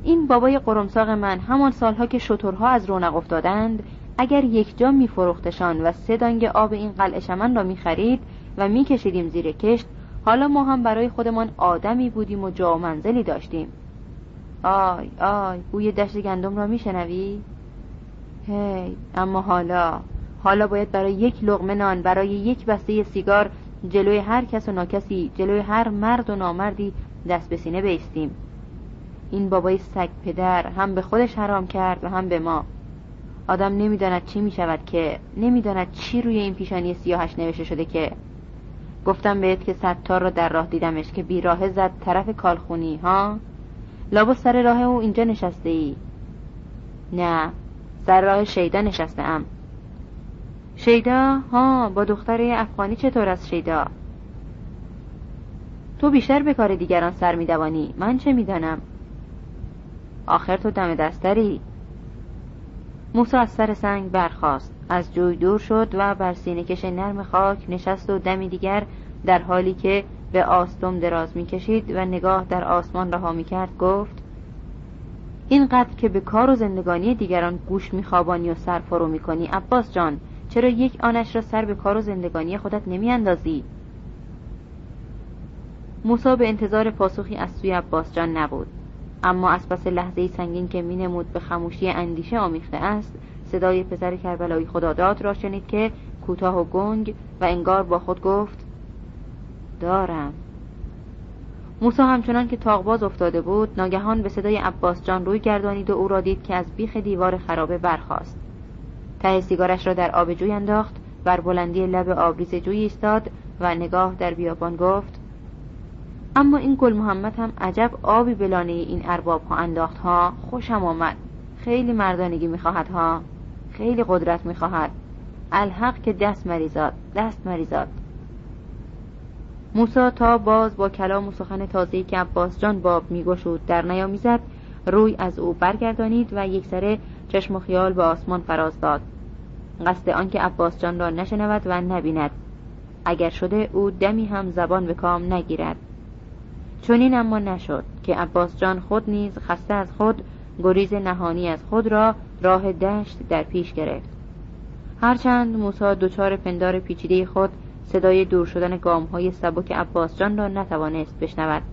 این بابای قرمساق من همان سالها که شترها از رونق افتادند اگر یک جا میفروختشان و سه دانگ آب این قلعه شمن را می‌خرید و میکشیدیم زیر کشت حالا ما هم برای خودمان آدمی بودیم و جا و منزلی داشتیم. آی آی بوی دشت گندم را میشنوی؟ هی اما حالا حالا باید برای یک لغمه نان برای یک بسته سیگار جلوی هر کس و ناکسی جلوی هر مرد و نامردی دست به سینه بیستیم. این بابای سگ پدر هم به خودش حرام کرد و هم به ما. آدم نمی‌داند چی می‌شود که نمی‌داند چی روی این پیشانی سیاهش نوشته شده که. گفتم بهت که ستار را در راه دیدمش که بیراه زد طرف کالخونی ها؟ لابا سر راه او اینجا نشسته ای نه سر راه شیدا نشسته ام شیدا؟ ها با دختر افغانی چطور است شیدا؟ تو بیشتر به کار دیگران سر میدوانی. من چه می‌دانم؟ آخر تو دم دستری. موسا از سر سنگ برخاست. از جوی دور شد و بر سینه کش نرم خاک نشست و دمی دیگر در حالی که به آستم دراز می‌کشید و نگاه در آسمان رها می‌کرد گفت اینقدر که به کار و زندگانی دیگران گوش میخوابانی و سر فرو می‌کنی عباس جان چرا یک آنش را سر به کار و زندگانی خودت نمیاندازی؟ موسا به انتظار پاسخی از سوی عباس جان نبود. اما از پس لحظه سنگین که مینمود به خموشی اندیشه آمیخته است صدای پسر کربلایی خداداد را شنید که کوتاه و گنگ و انگار با خود گفت دارم. موسا همچنان که تاغباز افتاده بود ناگهان به صدای عباس جان روی گردانید و او را دید که از بیخ دیوار خرابه برخاست. ته سیگارش را در آب جوی انداخت بر بلندی لب آبریز جوی ایستاد و نگاه در بیابان گفت اما این گل محمد هم عجب آبی بلانه این ارباب ها انداخت ها. خوشم آمد. خیلی مردانگی می‌خواهد ها. خیلی قدرت می‌خواهد. الحق که دست مریزاد دست مریزاد. موسا تا باز با کلام و سخن تازه‌ای که عباس جان باب میگشود در نیامیزد روی از او برگردانید و یک سره چشم و خیال به آسمان فراز داد. قصد آنکه عباس جان را نشنود و نبیند. اگر شده او دمی هم زبان به کام نگیرد. چنین اما نشد که عباس جان خود نیز خسته از خود گریز نهانی از خود را راه دشت در پیش گرفت. هرچند موسا دچار پندار پیچیده خود صدای دور شدن گام های سبک عباس جان را نتوانست بشنود.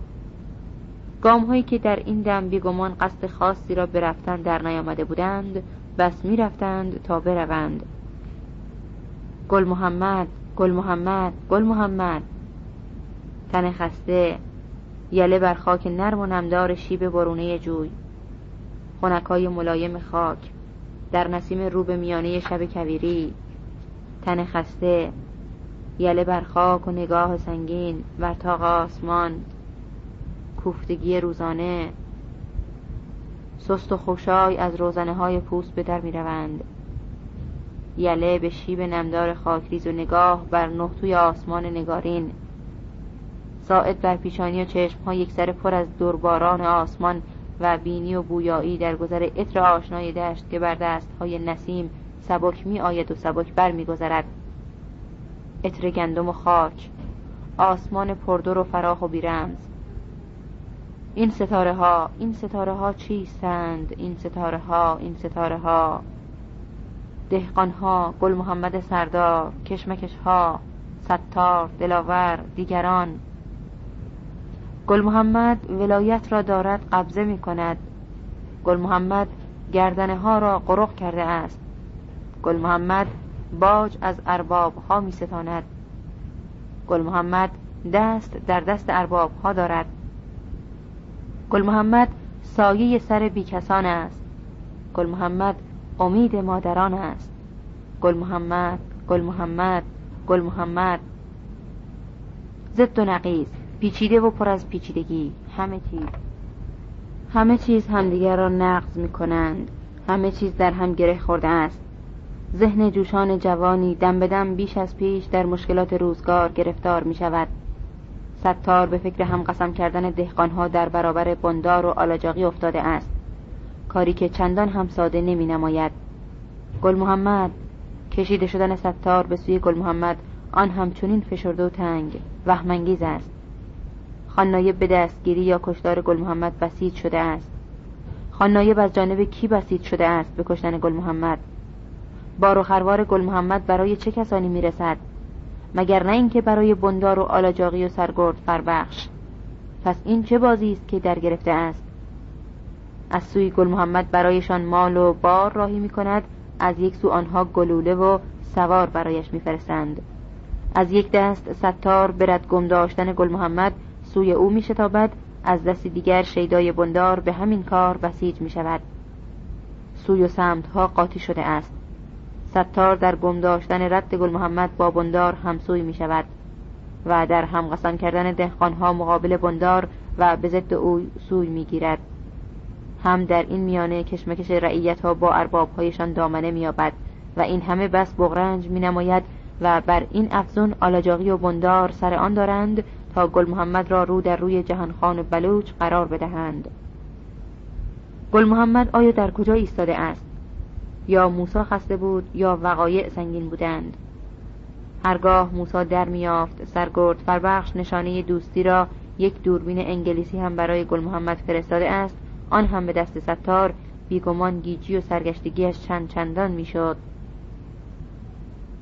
گام هایی که در این دم بیگمان قصد خاصی را برفتن در نیامده بودند بس می رفتند تا بروند. گل محمد گل محمد گل محمد. تن خسته یله بر خاک نرم و نمدار شیب برونه جوی. خونکای ملایم خاک. در نسیم رو به میانه شب کویری. تن خسته. یله بر خاک و نگاه سنگین. بر تاق آسمان. کوفتگی روزانه. سست و خوشای از روزنه های پوست به در می روند یله به شیب نمدار خاکریز و نگاه بر نهتوی آسمان نگارین. ساعد بر پیشانی و چشم ها یک سر پر از دورباران آسمان و بینی و بویایی در گذر عطر آشنای دشت که بر دست های نسیم سبک می آید و سبک بر می گذرد عطر گندم و خاک آسمان پردر و فراخ و بیرمز. این ستاره ها این ستاره ها چیستند؟ این ستاره ها این ستاره ها دهقان ها گل محمد سردار کشمکش ها ستار دلاور دیگران. گل محمد ولایت را دارد قبضه می کند گل محمد گردنه ها را قرق کرده است. گل محمد باج از ارباب ها می ستاند گل محمد دست در دست ارباب ها دارد. گل محمد سایه سر بیکسان است. گل محمد امید مادران است. گل محمد گل محمد گل محمد. ضد و نقیز پیچیده و پر از پیچیدگی. همه چیز. همه چیز همدیگر را نقض می کنند همه چیز در هم گره خورده است. ذهن جوشان جوانی دم به دم بیش از پیش در مشکلات روزگار گرفتار می شود ستار به فکر هم قسم کردن دهقانها در برابر بندار و آلاجاقی افتاده است. کاری که چندان هم ساده نمی نماید گل محمد. کشیده شدن ستار به سوی گل محمد آن همچنین فشرده و تنگ وهمانگیز است. خاننایب به دستگیری یا کشتار گل محمد بسیج شده است. خاننایب از جانب کی بسیج شده است به کشتن گل محمد؟ بار و خروار گل محمد برای چه کسانی می‌رسد؟ مگر نه اینکه برای بندار و آلاجاقی و سرگرد فربخش. پس این چه بازی است که در گرفته است؟ از سوی گل محمد برایشان مال و بار راهی می کند از یک سو آنها گلوله و سوار برایش میفرستند. از یک دست ستار برد گم داشتن گل محمد سوی او می شتابد از دست دیگر شیدای بندار به همین کار بسیج می شود سوی و سمتها قاطی شده است. ستار در گم داشتن رد گل محمد با بندار همسوی می شود و در هم قسم کردن دهقانها مقابل بندار و به ضد او سوی می گیرد هم در این میانه کشمکش رعیت ها با ارباب هایشان دامنه می و این همه بس بغرنج می نماید و بر این افزون آلاجاقی و بندار سر آن دارند تا گل محمد را رو در روی جهانخان بلوچ قرار بدهند. گل محمد آیا در کجا ایستاده است؟ یا موسا خسته بود یا وقایع سنگین بودند؟ هرگاه موسا در میافت سرگرد فربخش نشانه دوستی را یک دوربین انگلیسی هم برای گل محمد فرستاده است آن هم به دست ستار بیگمان گیجی و سرگشتگیش چند چندان می‌شد.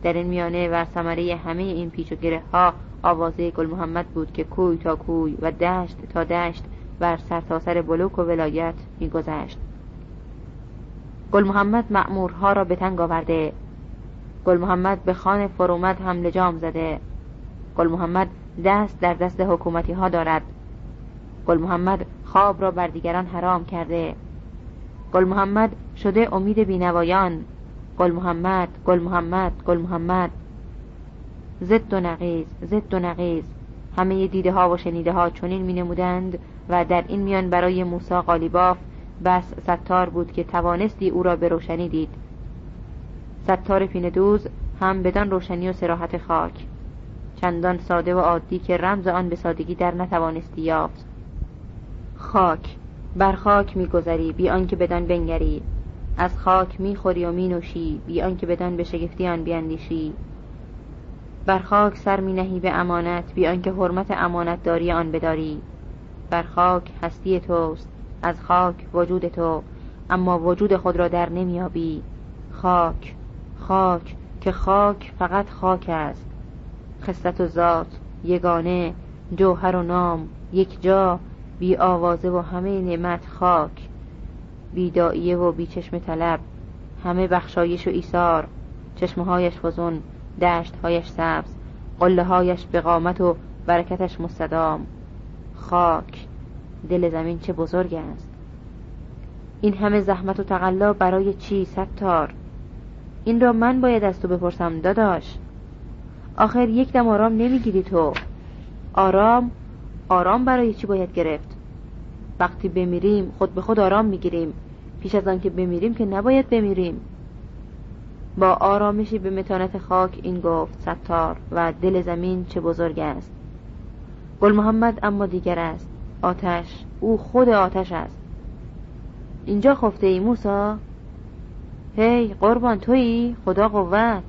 در این میانه و ثمره همه این پیچ و گره ها آوازه گل محمد بود که کوی تا کوی و دشت تا دشت بر سرتاسر سر بلوک و ولایت میگذشت. گل محمد مأمورها را به تنگ آورده. گل محمد به خان فرومد هم لجام زده. گل محمد دست در دست حکومتی ها دارد. گل محمد خواب را بر دیگران حرام کرده. گل محمد شده امید بینوایان. گل محمد گل محمد گل محمد. زد و نقیز زد و نقیز. همه دیده ها و شنیده ها چنین می نمودند و در این میان برای موسا قالیباف بس ستار بود که توانستی او را به روشنی دید. ستار پیندوز هم بدان روشنی و سراحت خاک. چندان ساده و عادی که رمز آن به سادگی در نتوانستی یافت. خاک بر خاک میگذری بی آنکه بدان بنگری. از خاک می‌خوری و مینوشی بی آنکه بدان به شگفتی آن بیاندیشی بر خاک سر می نهی به امانت بی آنکه حرمت امانت داری آن بداری. بر خاک هستی توست از خاک وجود تو اما وجود خود را در نمیابی خاک خاک که خاک فقط خاک است. خصلت و ذات یگانه جوهر و نام یک جا بی آوازه و همه نعمت خاک. بی دائیه و بی چشم طلب همه بخشایش و ایثار چشمهایش فزون. دشتهایش سبز قله هایش به قامت و برکتش مستدام. خاک دل زمین چه بزرگ است. این همه زحمت و تقلا برای چی ستار؟ این را من باید از تو بپرسم داداش. آخر یک دم آرام نمی‌گیری تو. آرام آرام برای چی باید گرفت؟ وقتی بمیریم خود به خود آرام می‌گیریم. پیش از آن که بمیریم که نباید بمیریم. با آرامشی به متانت خاک این گفت ستار و دل زمین چه بزرگ است. گل محمد اما دیگر است. آتش او خود آتش است. اینجا خفته ای موسا هی قربان تویی؟ خدا قوت.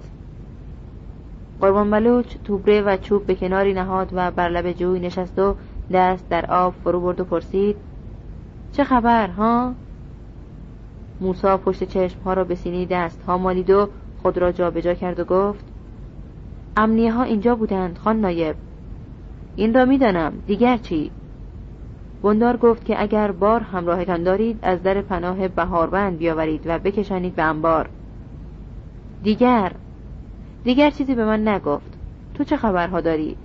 قربان بلوچ توبره و چوب به کناری نهاد و بر لب جوی نشست و دست در آب فرو برد و پرسید چه خبر ها؟ موسا پشت چشم ها را به سینی دست ها مالید و خود را جابجا کرد و گفت امنیه ها اینجا بودند خان نایب. این را می‌دانم دیگر چی؟ بندار گفت که اگر بار همراهتان دارید از در پناه بهاربند بیاورید و بکشانید به انبار. دیگر؟ دیگر چیزی به من نگفت. تو چه خبرها داری؟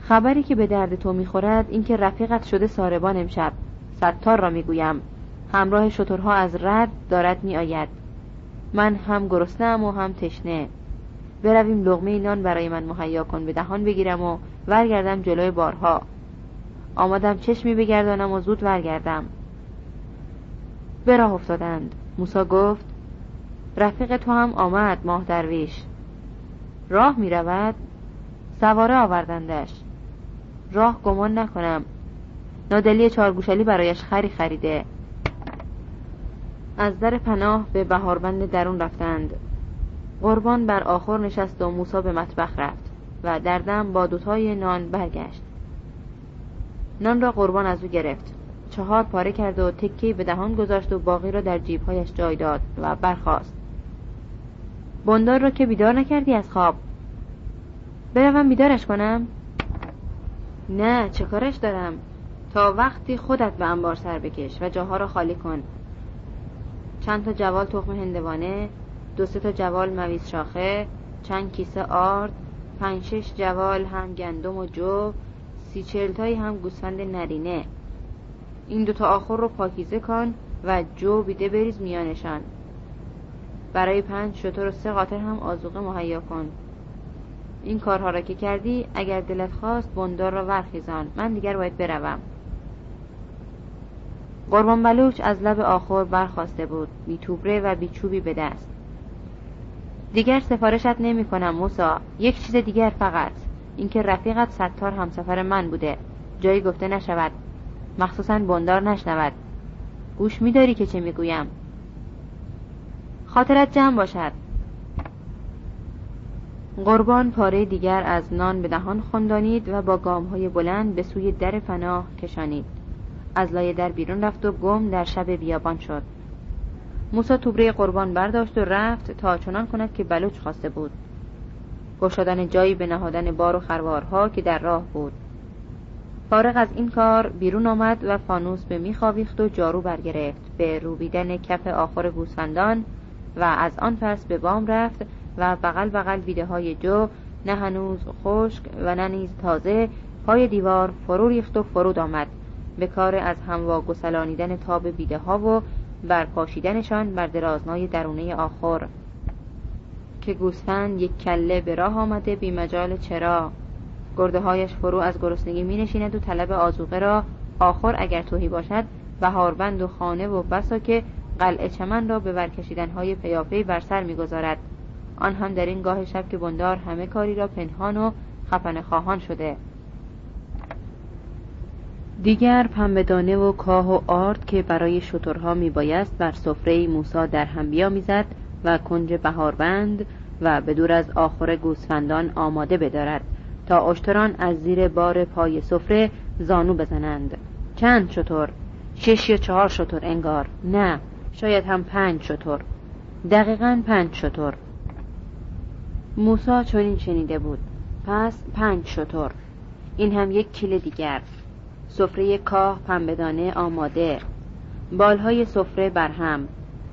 خبری که به درد تو می‌خورد اینکه رفیقت شده ساربان امشب. ستار را می‌گویم. همراه شترها از رد دارد میآید. من هم گرسنهام و هم تشنه. برویم لغمه نان برای من مهیا کن به دهان بگیرم و ورگردم جلوی بارها. آمدم چشمی بگردانم و زود ورگردم به راه افتادند. موسا گفت رفیق تو هم آمد ماه درویش. راه می رود سواره آوردندش. راه گمان نکنم. نادلی چارگوشلی برایش خری خریده. از در پناه به بهاربند درون رفتند. قربان بر آخر نشست و موسا به مطبخ رفت و دردم با دوتای نان برگشت. نان را قربان از او گرفت. چهار پاره کرد و تکی به دهان گذاشت و باقی را در جیبهایش جای داد و برخاست. بندار را که بیدار نکردی از خواب؟ بروم بیدارش کنم؟ نه چه کارش دارم؟ تا وقتی خودت به انبار سر بکش و جاها را خالی کن. چند تا جوال تخم هندوانه دو سه تا جوال مویز شاخه چند کیسه آرد پنج شش جوال هم گندم و جو سی چلتایی هم گوسفند نرینه. این دوتا آخر رو پاکیزه کن و جو بیده بریز میانشان. برای پنج شطور و سه قاطر هم آزوقه مهیا کن. این کارها را که کردی اگر دلت خواست بندار را ورخیزان. من دیگر باید بروم. قربان بلوچ از لب آخر برخواسته بود بی توبره و بی چوبی به دست. دیگر سفارشت نمی کنم موسا. یک چیز دیگر فقط. اینکه رفیقت ستار همسفر من بوده. جایی گفته نشود. مخصوصا بندار نشنود. گوش میداری که چه می‌گویم؟ خاطرت جمع باشد. قربان پاره دیگر از نان به دهان خندانید و با گام های بلند به سوی در پناه کشانید. از لای در بیرون رفت و گم در شب بیابان شد. موسا توبره قربان برداشت و رفت تا چنان کند که بلوچ خواسته بود. گشادن جایی به نهادن بار و خروارها که در راه بود. فارغ از این کار بیرون آمد و فانوس به میخاویخت و جارو برگرفت. به روبیدن کف آخر گوسفندان و از آن پس به بام رفت و بغل بغل بیده های جو نه هنوز خشک و نه نیز تازه پای دیوار فرو ریخت و فرود آمد. به کار از هم گسلانیدن تاب بیده ها و برپاشیدنشان بر درازنای درونه آخر. که گوسفند یک کله به راه آمده بی مجال چرا. گرده هایش فرو از گرسنگی می نشیند و طلب آزوقه را آخر اگر توهی باشد بهاربند و خانه و بسا که قلعه چمن را به برکشیدن های پیاپی بر سر می‌گذارد. آن هم در این گاه شب که بندار همه کاری را پنهان و خفن خواهان شده. دیگر پنبهدانه و کاه و آرد که برای شترها میبایست بر سفره موسا در هم بیامیزد و کنج بهاربند و به دور از آخر گوسفندان آماده بدارد تا اشتران از زیر بار پای سفره زانو بزنند. چند شطور شش یا چهار شطور انگار. نه شاید هم پنج شطور دقیقا پنج شطور موسا چنین شنیده بود. پس پنج شطور این هم یک کیل دیگر. سفره کاه پنبهدانه آماده. بالهای سفره برهم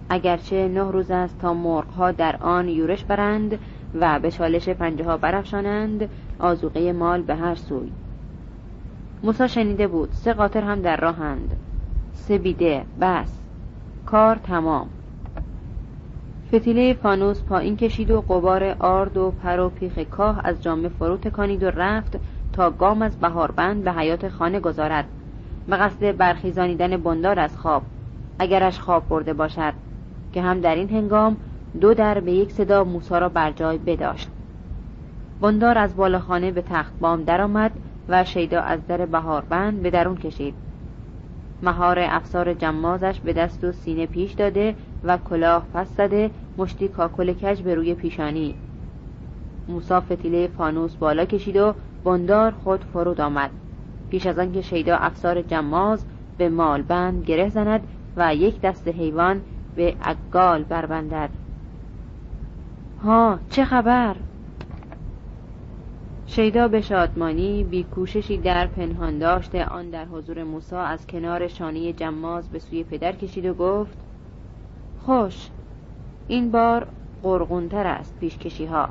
اگرچه نه روز است تا مرغها در آن یورش برند و به چالش پنجه ها برفشانند آزوقه مال به هر سوی. موسا شنیده بود سه قاطر هم در راهند سه بیده بس. کار تمام. فتیله فانوس پایین کشید و قبار آرد و پر و پیخ کاه از جامه فرو تکانید و رفت تا گام از بهاربند به حیات خانه گذارد به قصد برخیزانیدن بندار از خواب اگرش خواب برده باشد که هم در این هنگام دو در به یک صدا موسا را بر جای بداشت. بندار از بالاخانه به تخت بام درآمد و شیدا از در بهاربند به درون کشید. مهار افسار جمازش به دست و سینه پیش داده و کلاه پس زده مشتی کاکل کج به روی پیشانی. موسا فتیله فانوس بالا کشید و بندار خود فرود آمد. پیش از آنکه شیدا افسار جماز به مالبند گره زند و یک دست حیوان به اگال بربندد. ها چه خبر؟ شیدا به شادمانی بی کوششی در پنهان داشته آن در حضور موسی از کنار شانه جماز به سوی پدر کشید و گفت خوش این بار قرغونتر است پیشکشی ها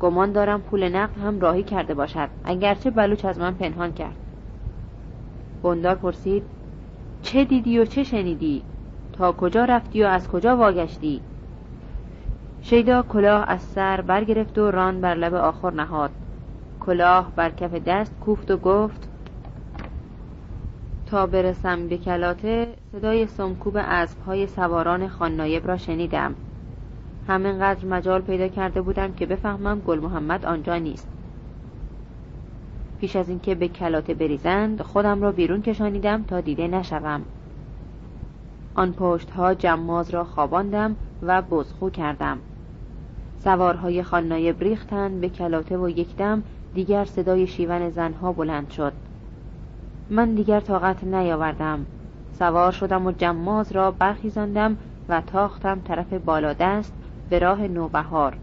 گمان دارم پول نقد هم راهی کرده باشد. اگرچه بلوچ از من پنهان کرد. بندار پرسید چه دیدی و چه شنیدی؟ تا کجا رفتی و از کجا واگشتی؟ شیدا کلاه از سر برگرفت و ران بر لب آخر نهاد. کلاه بر کف دست کوفت و گفت تا برسم به کلاته صدای سمکوب اسبهای سواران خاننایب را شنیدم. همینقدر مجال پیدا کرده بودم که بفهمم گل محمد آنجا نیست. پیش از اینکه به کلاته بریزند خودم را بیرون کشانیدم تا دیده نشوم. آن پشت ها جماز را خواباندم و بزخو کردم. سوارهای خاننایب ریختند به کلاته و یکدم دیگر صدای شیون زنها بلند شد. من دیگر طاقت نیاوردم. سوار شدم و جماز را برخیزاندم و تاختم طرف بالا دست به راه نوبهار.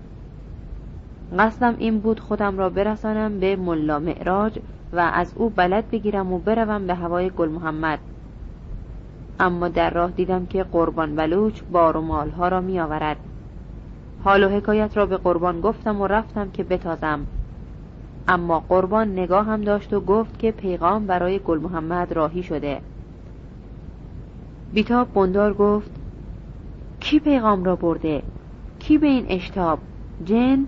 قصدم این بود خودم را برسانم به ملا معراج و از او بلد بگیرم و بروم به هوای گل محمد. اما در راه دیدم که قربان بلوچ بار و مالها را می آورد حال و حکایت را به قربان گفتم و رفتم که بتازم. اما قربان نگاه هم داشت و گفت که پیغام برای گل محمد راهی شده. بیتاب بندار گفت کی پیغام را برده؟ کی به این اشتاب؟ جن؟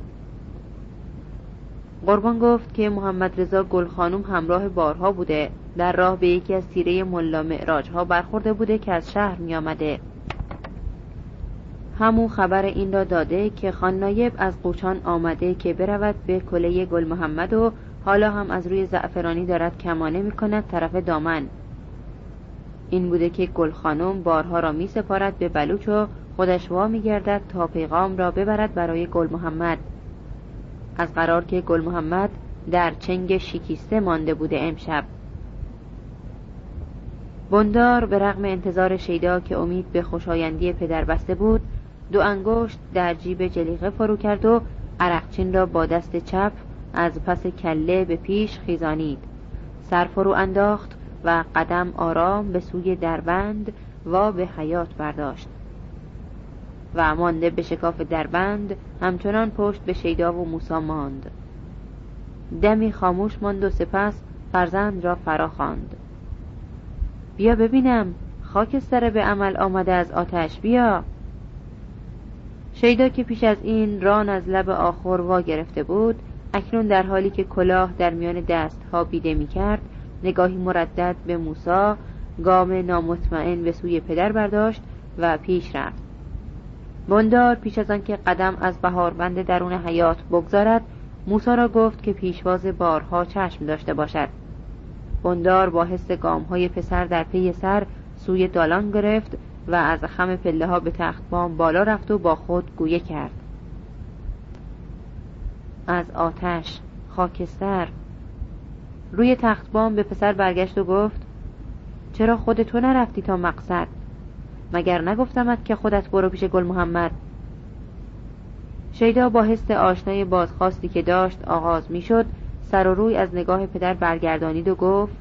قربان گفت که محمد رضا گل خانم همراه بارها بوده. در راه به یکی از تیره ملا معراج ها برخورده بوده که از شهر می آمده همو خبر این را داده که خان نایب از قوچان آمده که برود به کله گل محمد و حالا هم از روی زعفرانی دارد کمانه می کند طرف دامن. این بوده که گل خانم بارها را می سپارد به بلوچ و خودش وا می گردد تا پیغام را ببرد برای گل محمد. از قرار که گل محمد در چنگ شیکیسته مانده بوده امشب. بندار به رغم انتظار شیدا که امید به خوشایندی پدر بسته بود دو انگشت در جیب جلیقه فرو کرد و عرقچین را با دست چپ از پس کله به پیش خیزانید. سر فرو انداخت و قدم آرام به سوی دربند و به حیات برداشت. و مانده به شکاف دربند همچنان پشت به شیدا و موسا ماند. دمی خاموش ماند و سپس فرزند را فرا خواند. بیا ببینم خاکستر به عمل آمده از آتش بیا. شیدا که پیش از این ران از لب آخر وا گرفته بود اکنون در حالی که کلاه در میان ها بیده می کرد نگاهی مردد به موسا گام نامطمئن به سوی پدر برداشت و پیش رفت. بندار پیش از آنکه قدم از بهاربند درون حیات بگذارد موسا را گفت که پیشواز بارها چشم داشته باشد. بندار با حس گام های پسر در پی سر سوی دالان گرفت و از خم پله ها به تخت بام بالا رفت و با خود گویه کرد. از آتش خاکستر. روی تخت بام به پسر برگشت و گفت چرا خود تو نرفتی تا مقصد؟ مگر نگفتمت که خودت برو پیش گل محمد؟ شیدا با حس آشنای بازخواستی که داشت آغاز می‌شد سر و روی از نگاه پدر برگردانید و گفت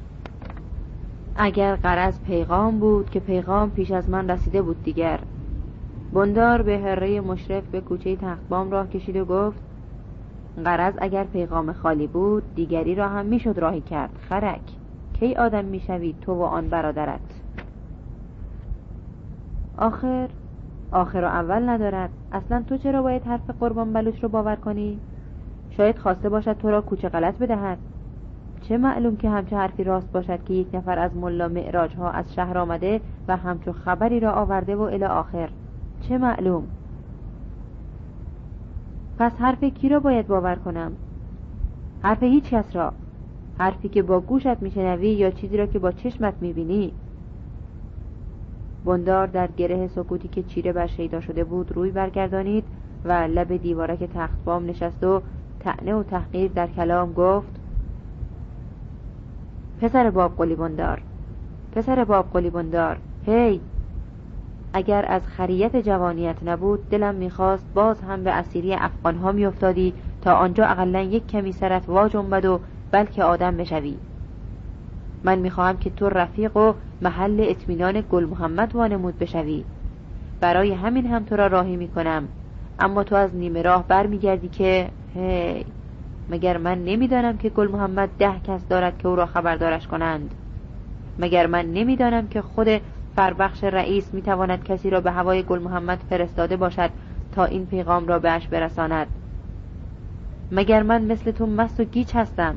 اگر قرض پیغام بود که پیغام پیش از من رسیده بود دیگر. بندار به هره مشرف به کوچه تختبام راه کشید و گفت قرض اگر پیغام خالی بود دیگری را هم می‌شد راهی کرد. خرک کی آدم می‌شوید تو و آن برادرت؟ آخر آخر و اول ندارد. اصلا تو چرا باید حرف قربان بلوچ رو باور کنی؟ شاید خواسته باشد تو را کوچه غلط بدهد. چه معلوم که همچه حرفی راست باشد که یک نفر از ملا معراج ها از شهر آمده و همچو خبری را آورده و الی آخر. چه معلوم؟ پس حرف کی را باید باور کنم؟ حرف هیچ کس را. حرفی که با گوشت میشنوی یا چیزی را که با چشمت می‌بینی؟ بندار در گره سکوتی که چیره بر شیدا شده بود روی برگردانید و لب دیوارک تخت بام نشست و تعنه و تحقیر در کلام گفت پسر باب قلی بندار پسر باب قلی بندار هی! اگر از خریت جوانیت نبود دلم می‌خواست باز هم به اسیری افغانها میافتادی تا آنجا اقلا یک کمی سرت وا جنبد و بلکه آدم بشوی. من می‌خواهم که تو رفیق و محل اطمینان گل محمد وانمود بشوی. برای همین هم تو را راهی می‌کنم. اما تو از نیمه راه برمیگردی که هی مگر من نمی‌دانم که گل محمد ده کس دارد که او را خبردارش کنند؟ مگر من نمی‌دانم که خود فربخش رئیس می‌تواند کسی را به هوای گل محمد فرستاده باشد تا این پیغام را بهش برساند؟ مگر من مثل تو مست و گیچ هستم؟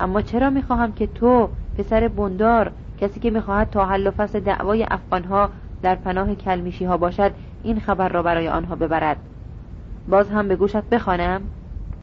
اما چرا می‌خواهم که تو پسر بندار کسی که می‌خواهد تا حل و فصل دعوای افغانها در پناه کلمیشی ها باشد این خبر را برای آنها ببرد؟ باز هم به گوشت بخوانم.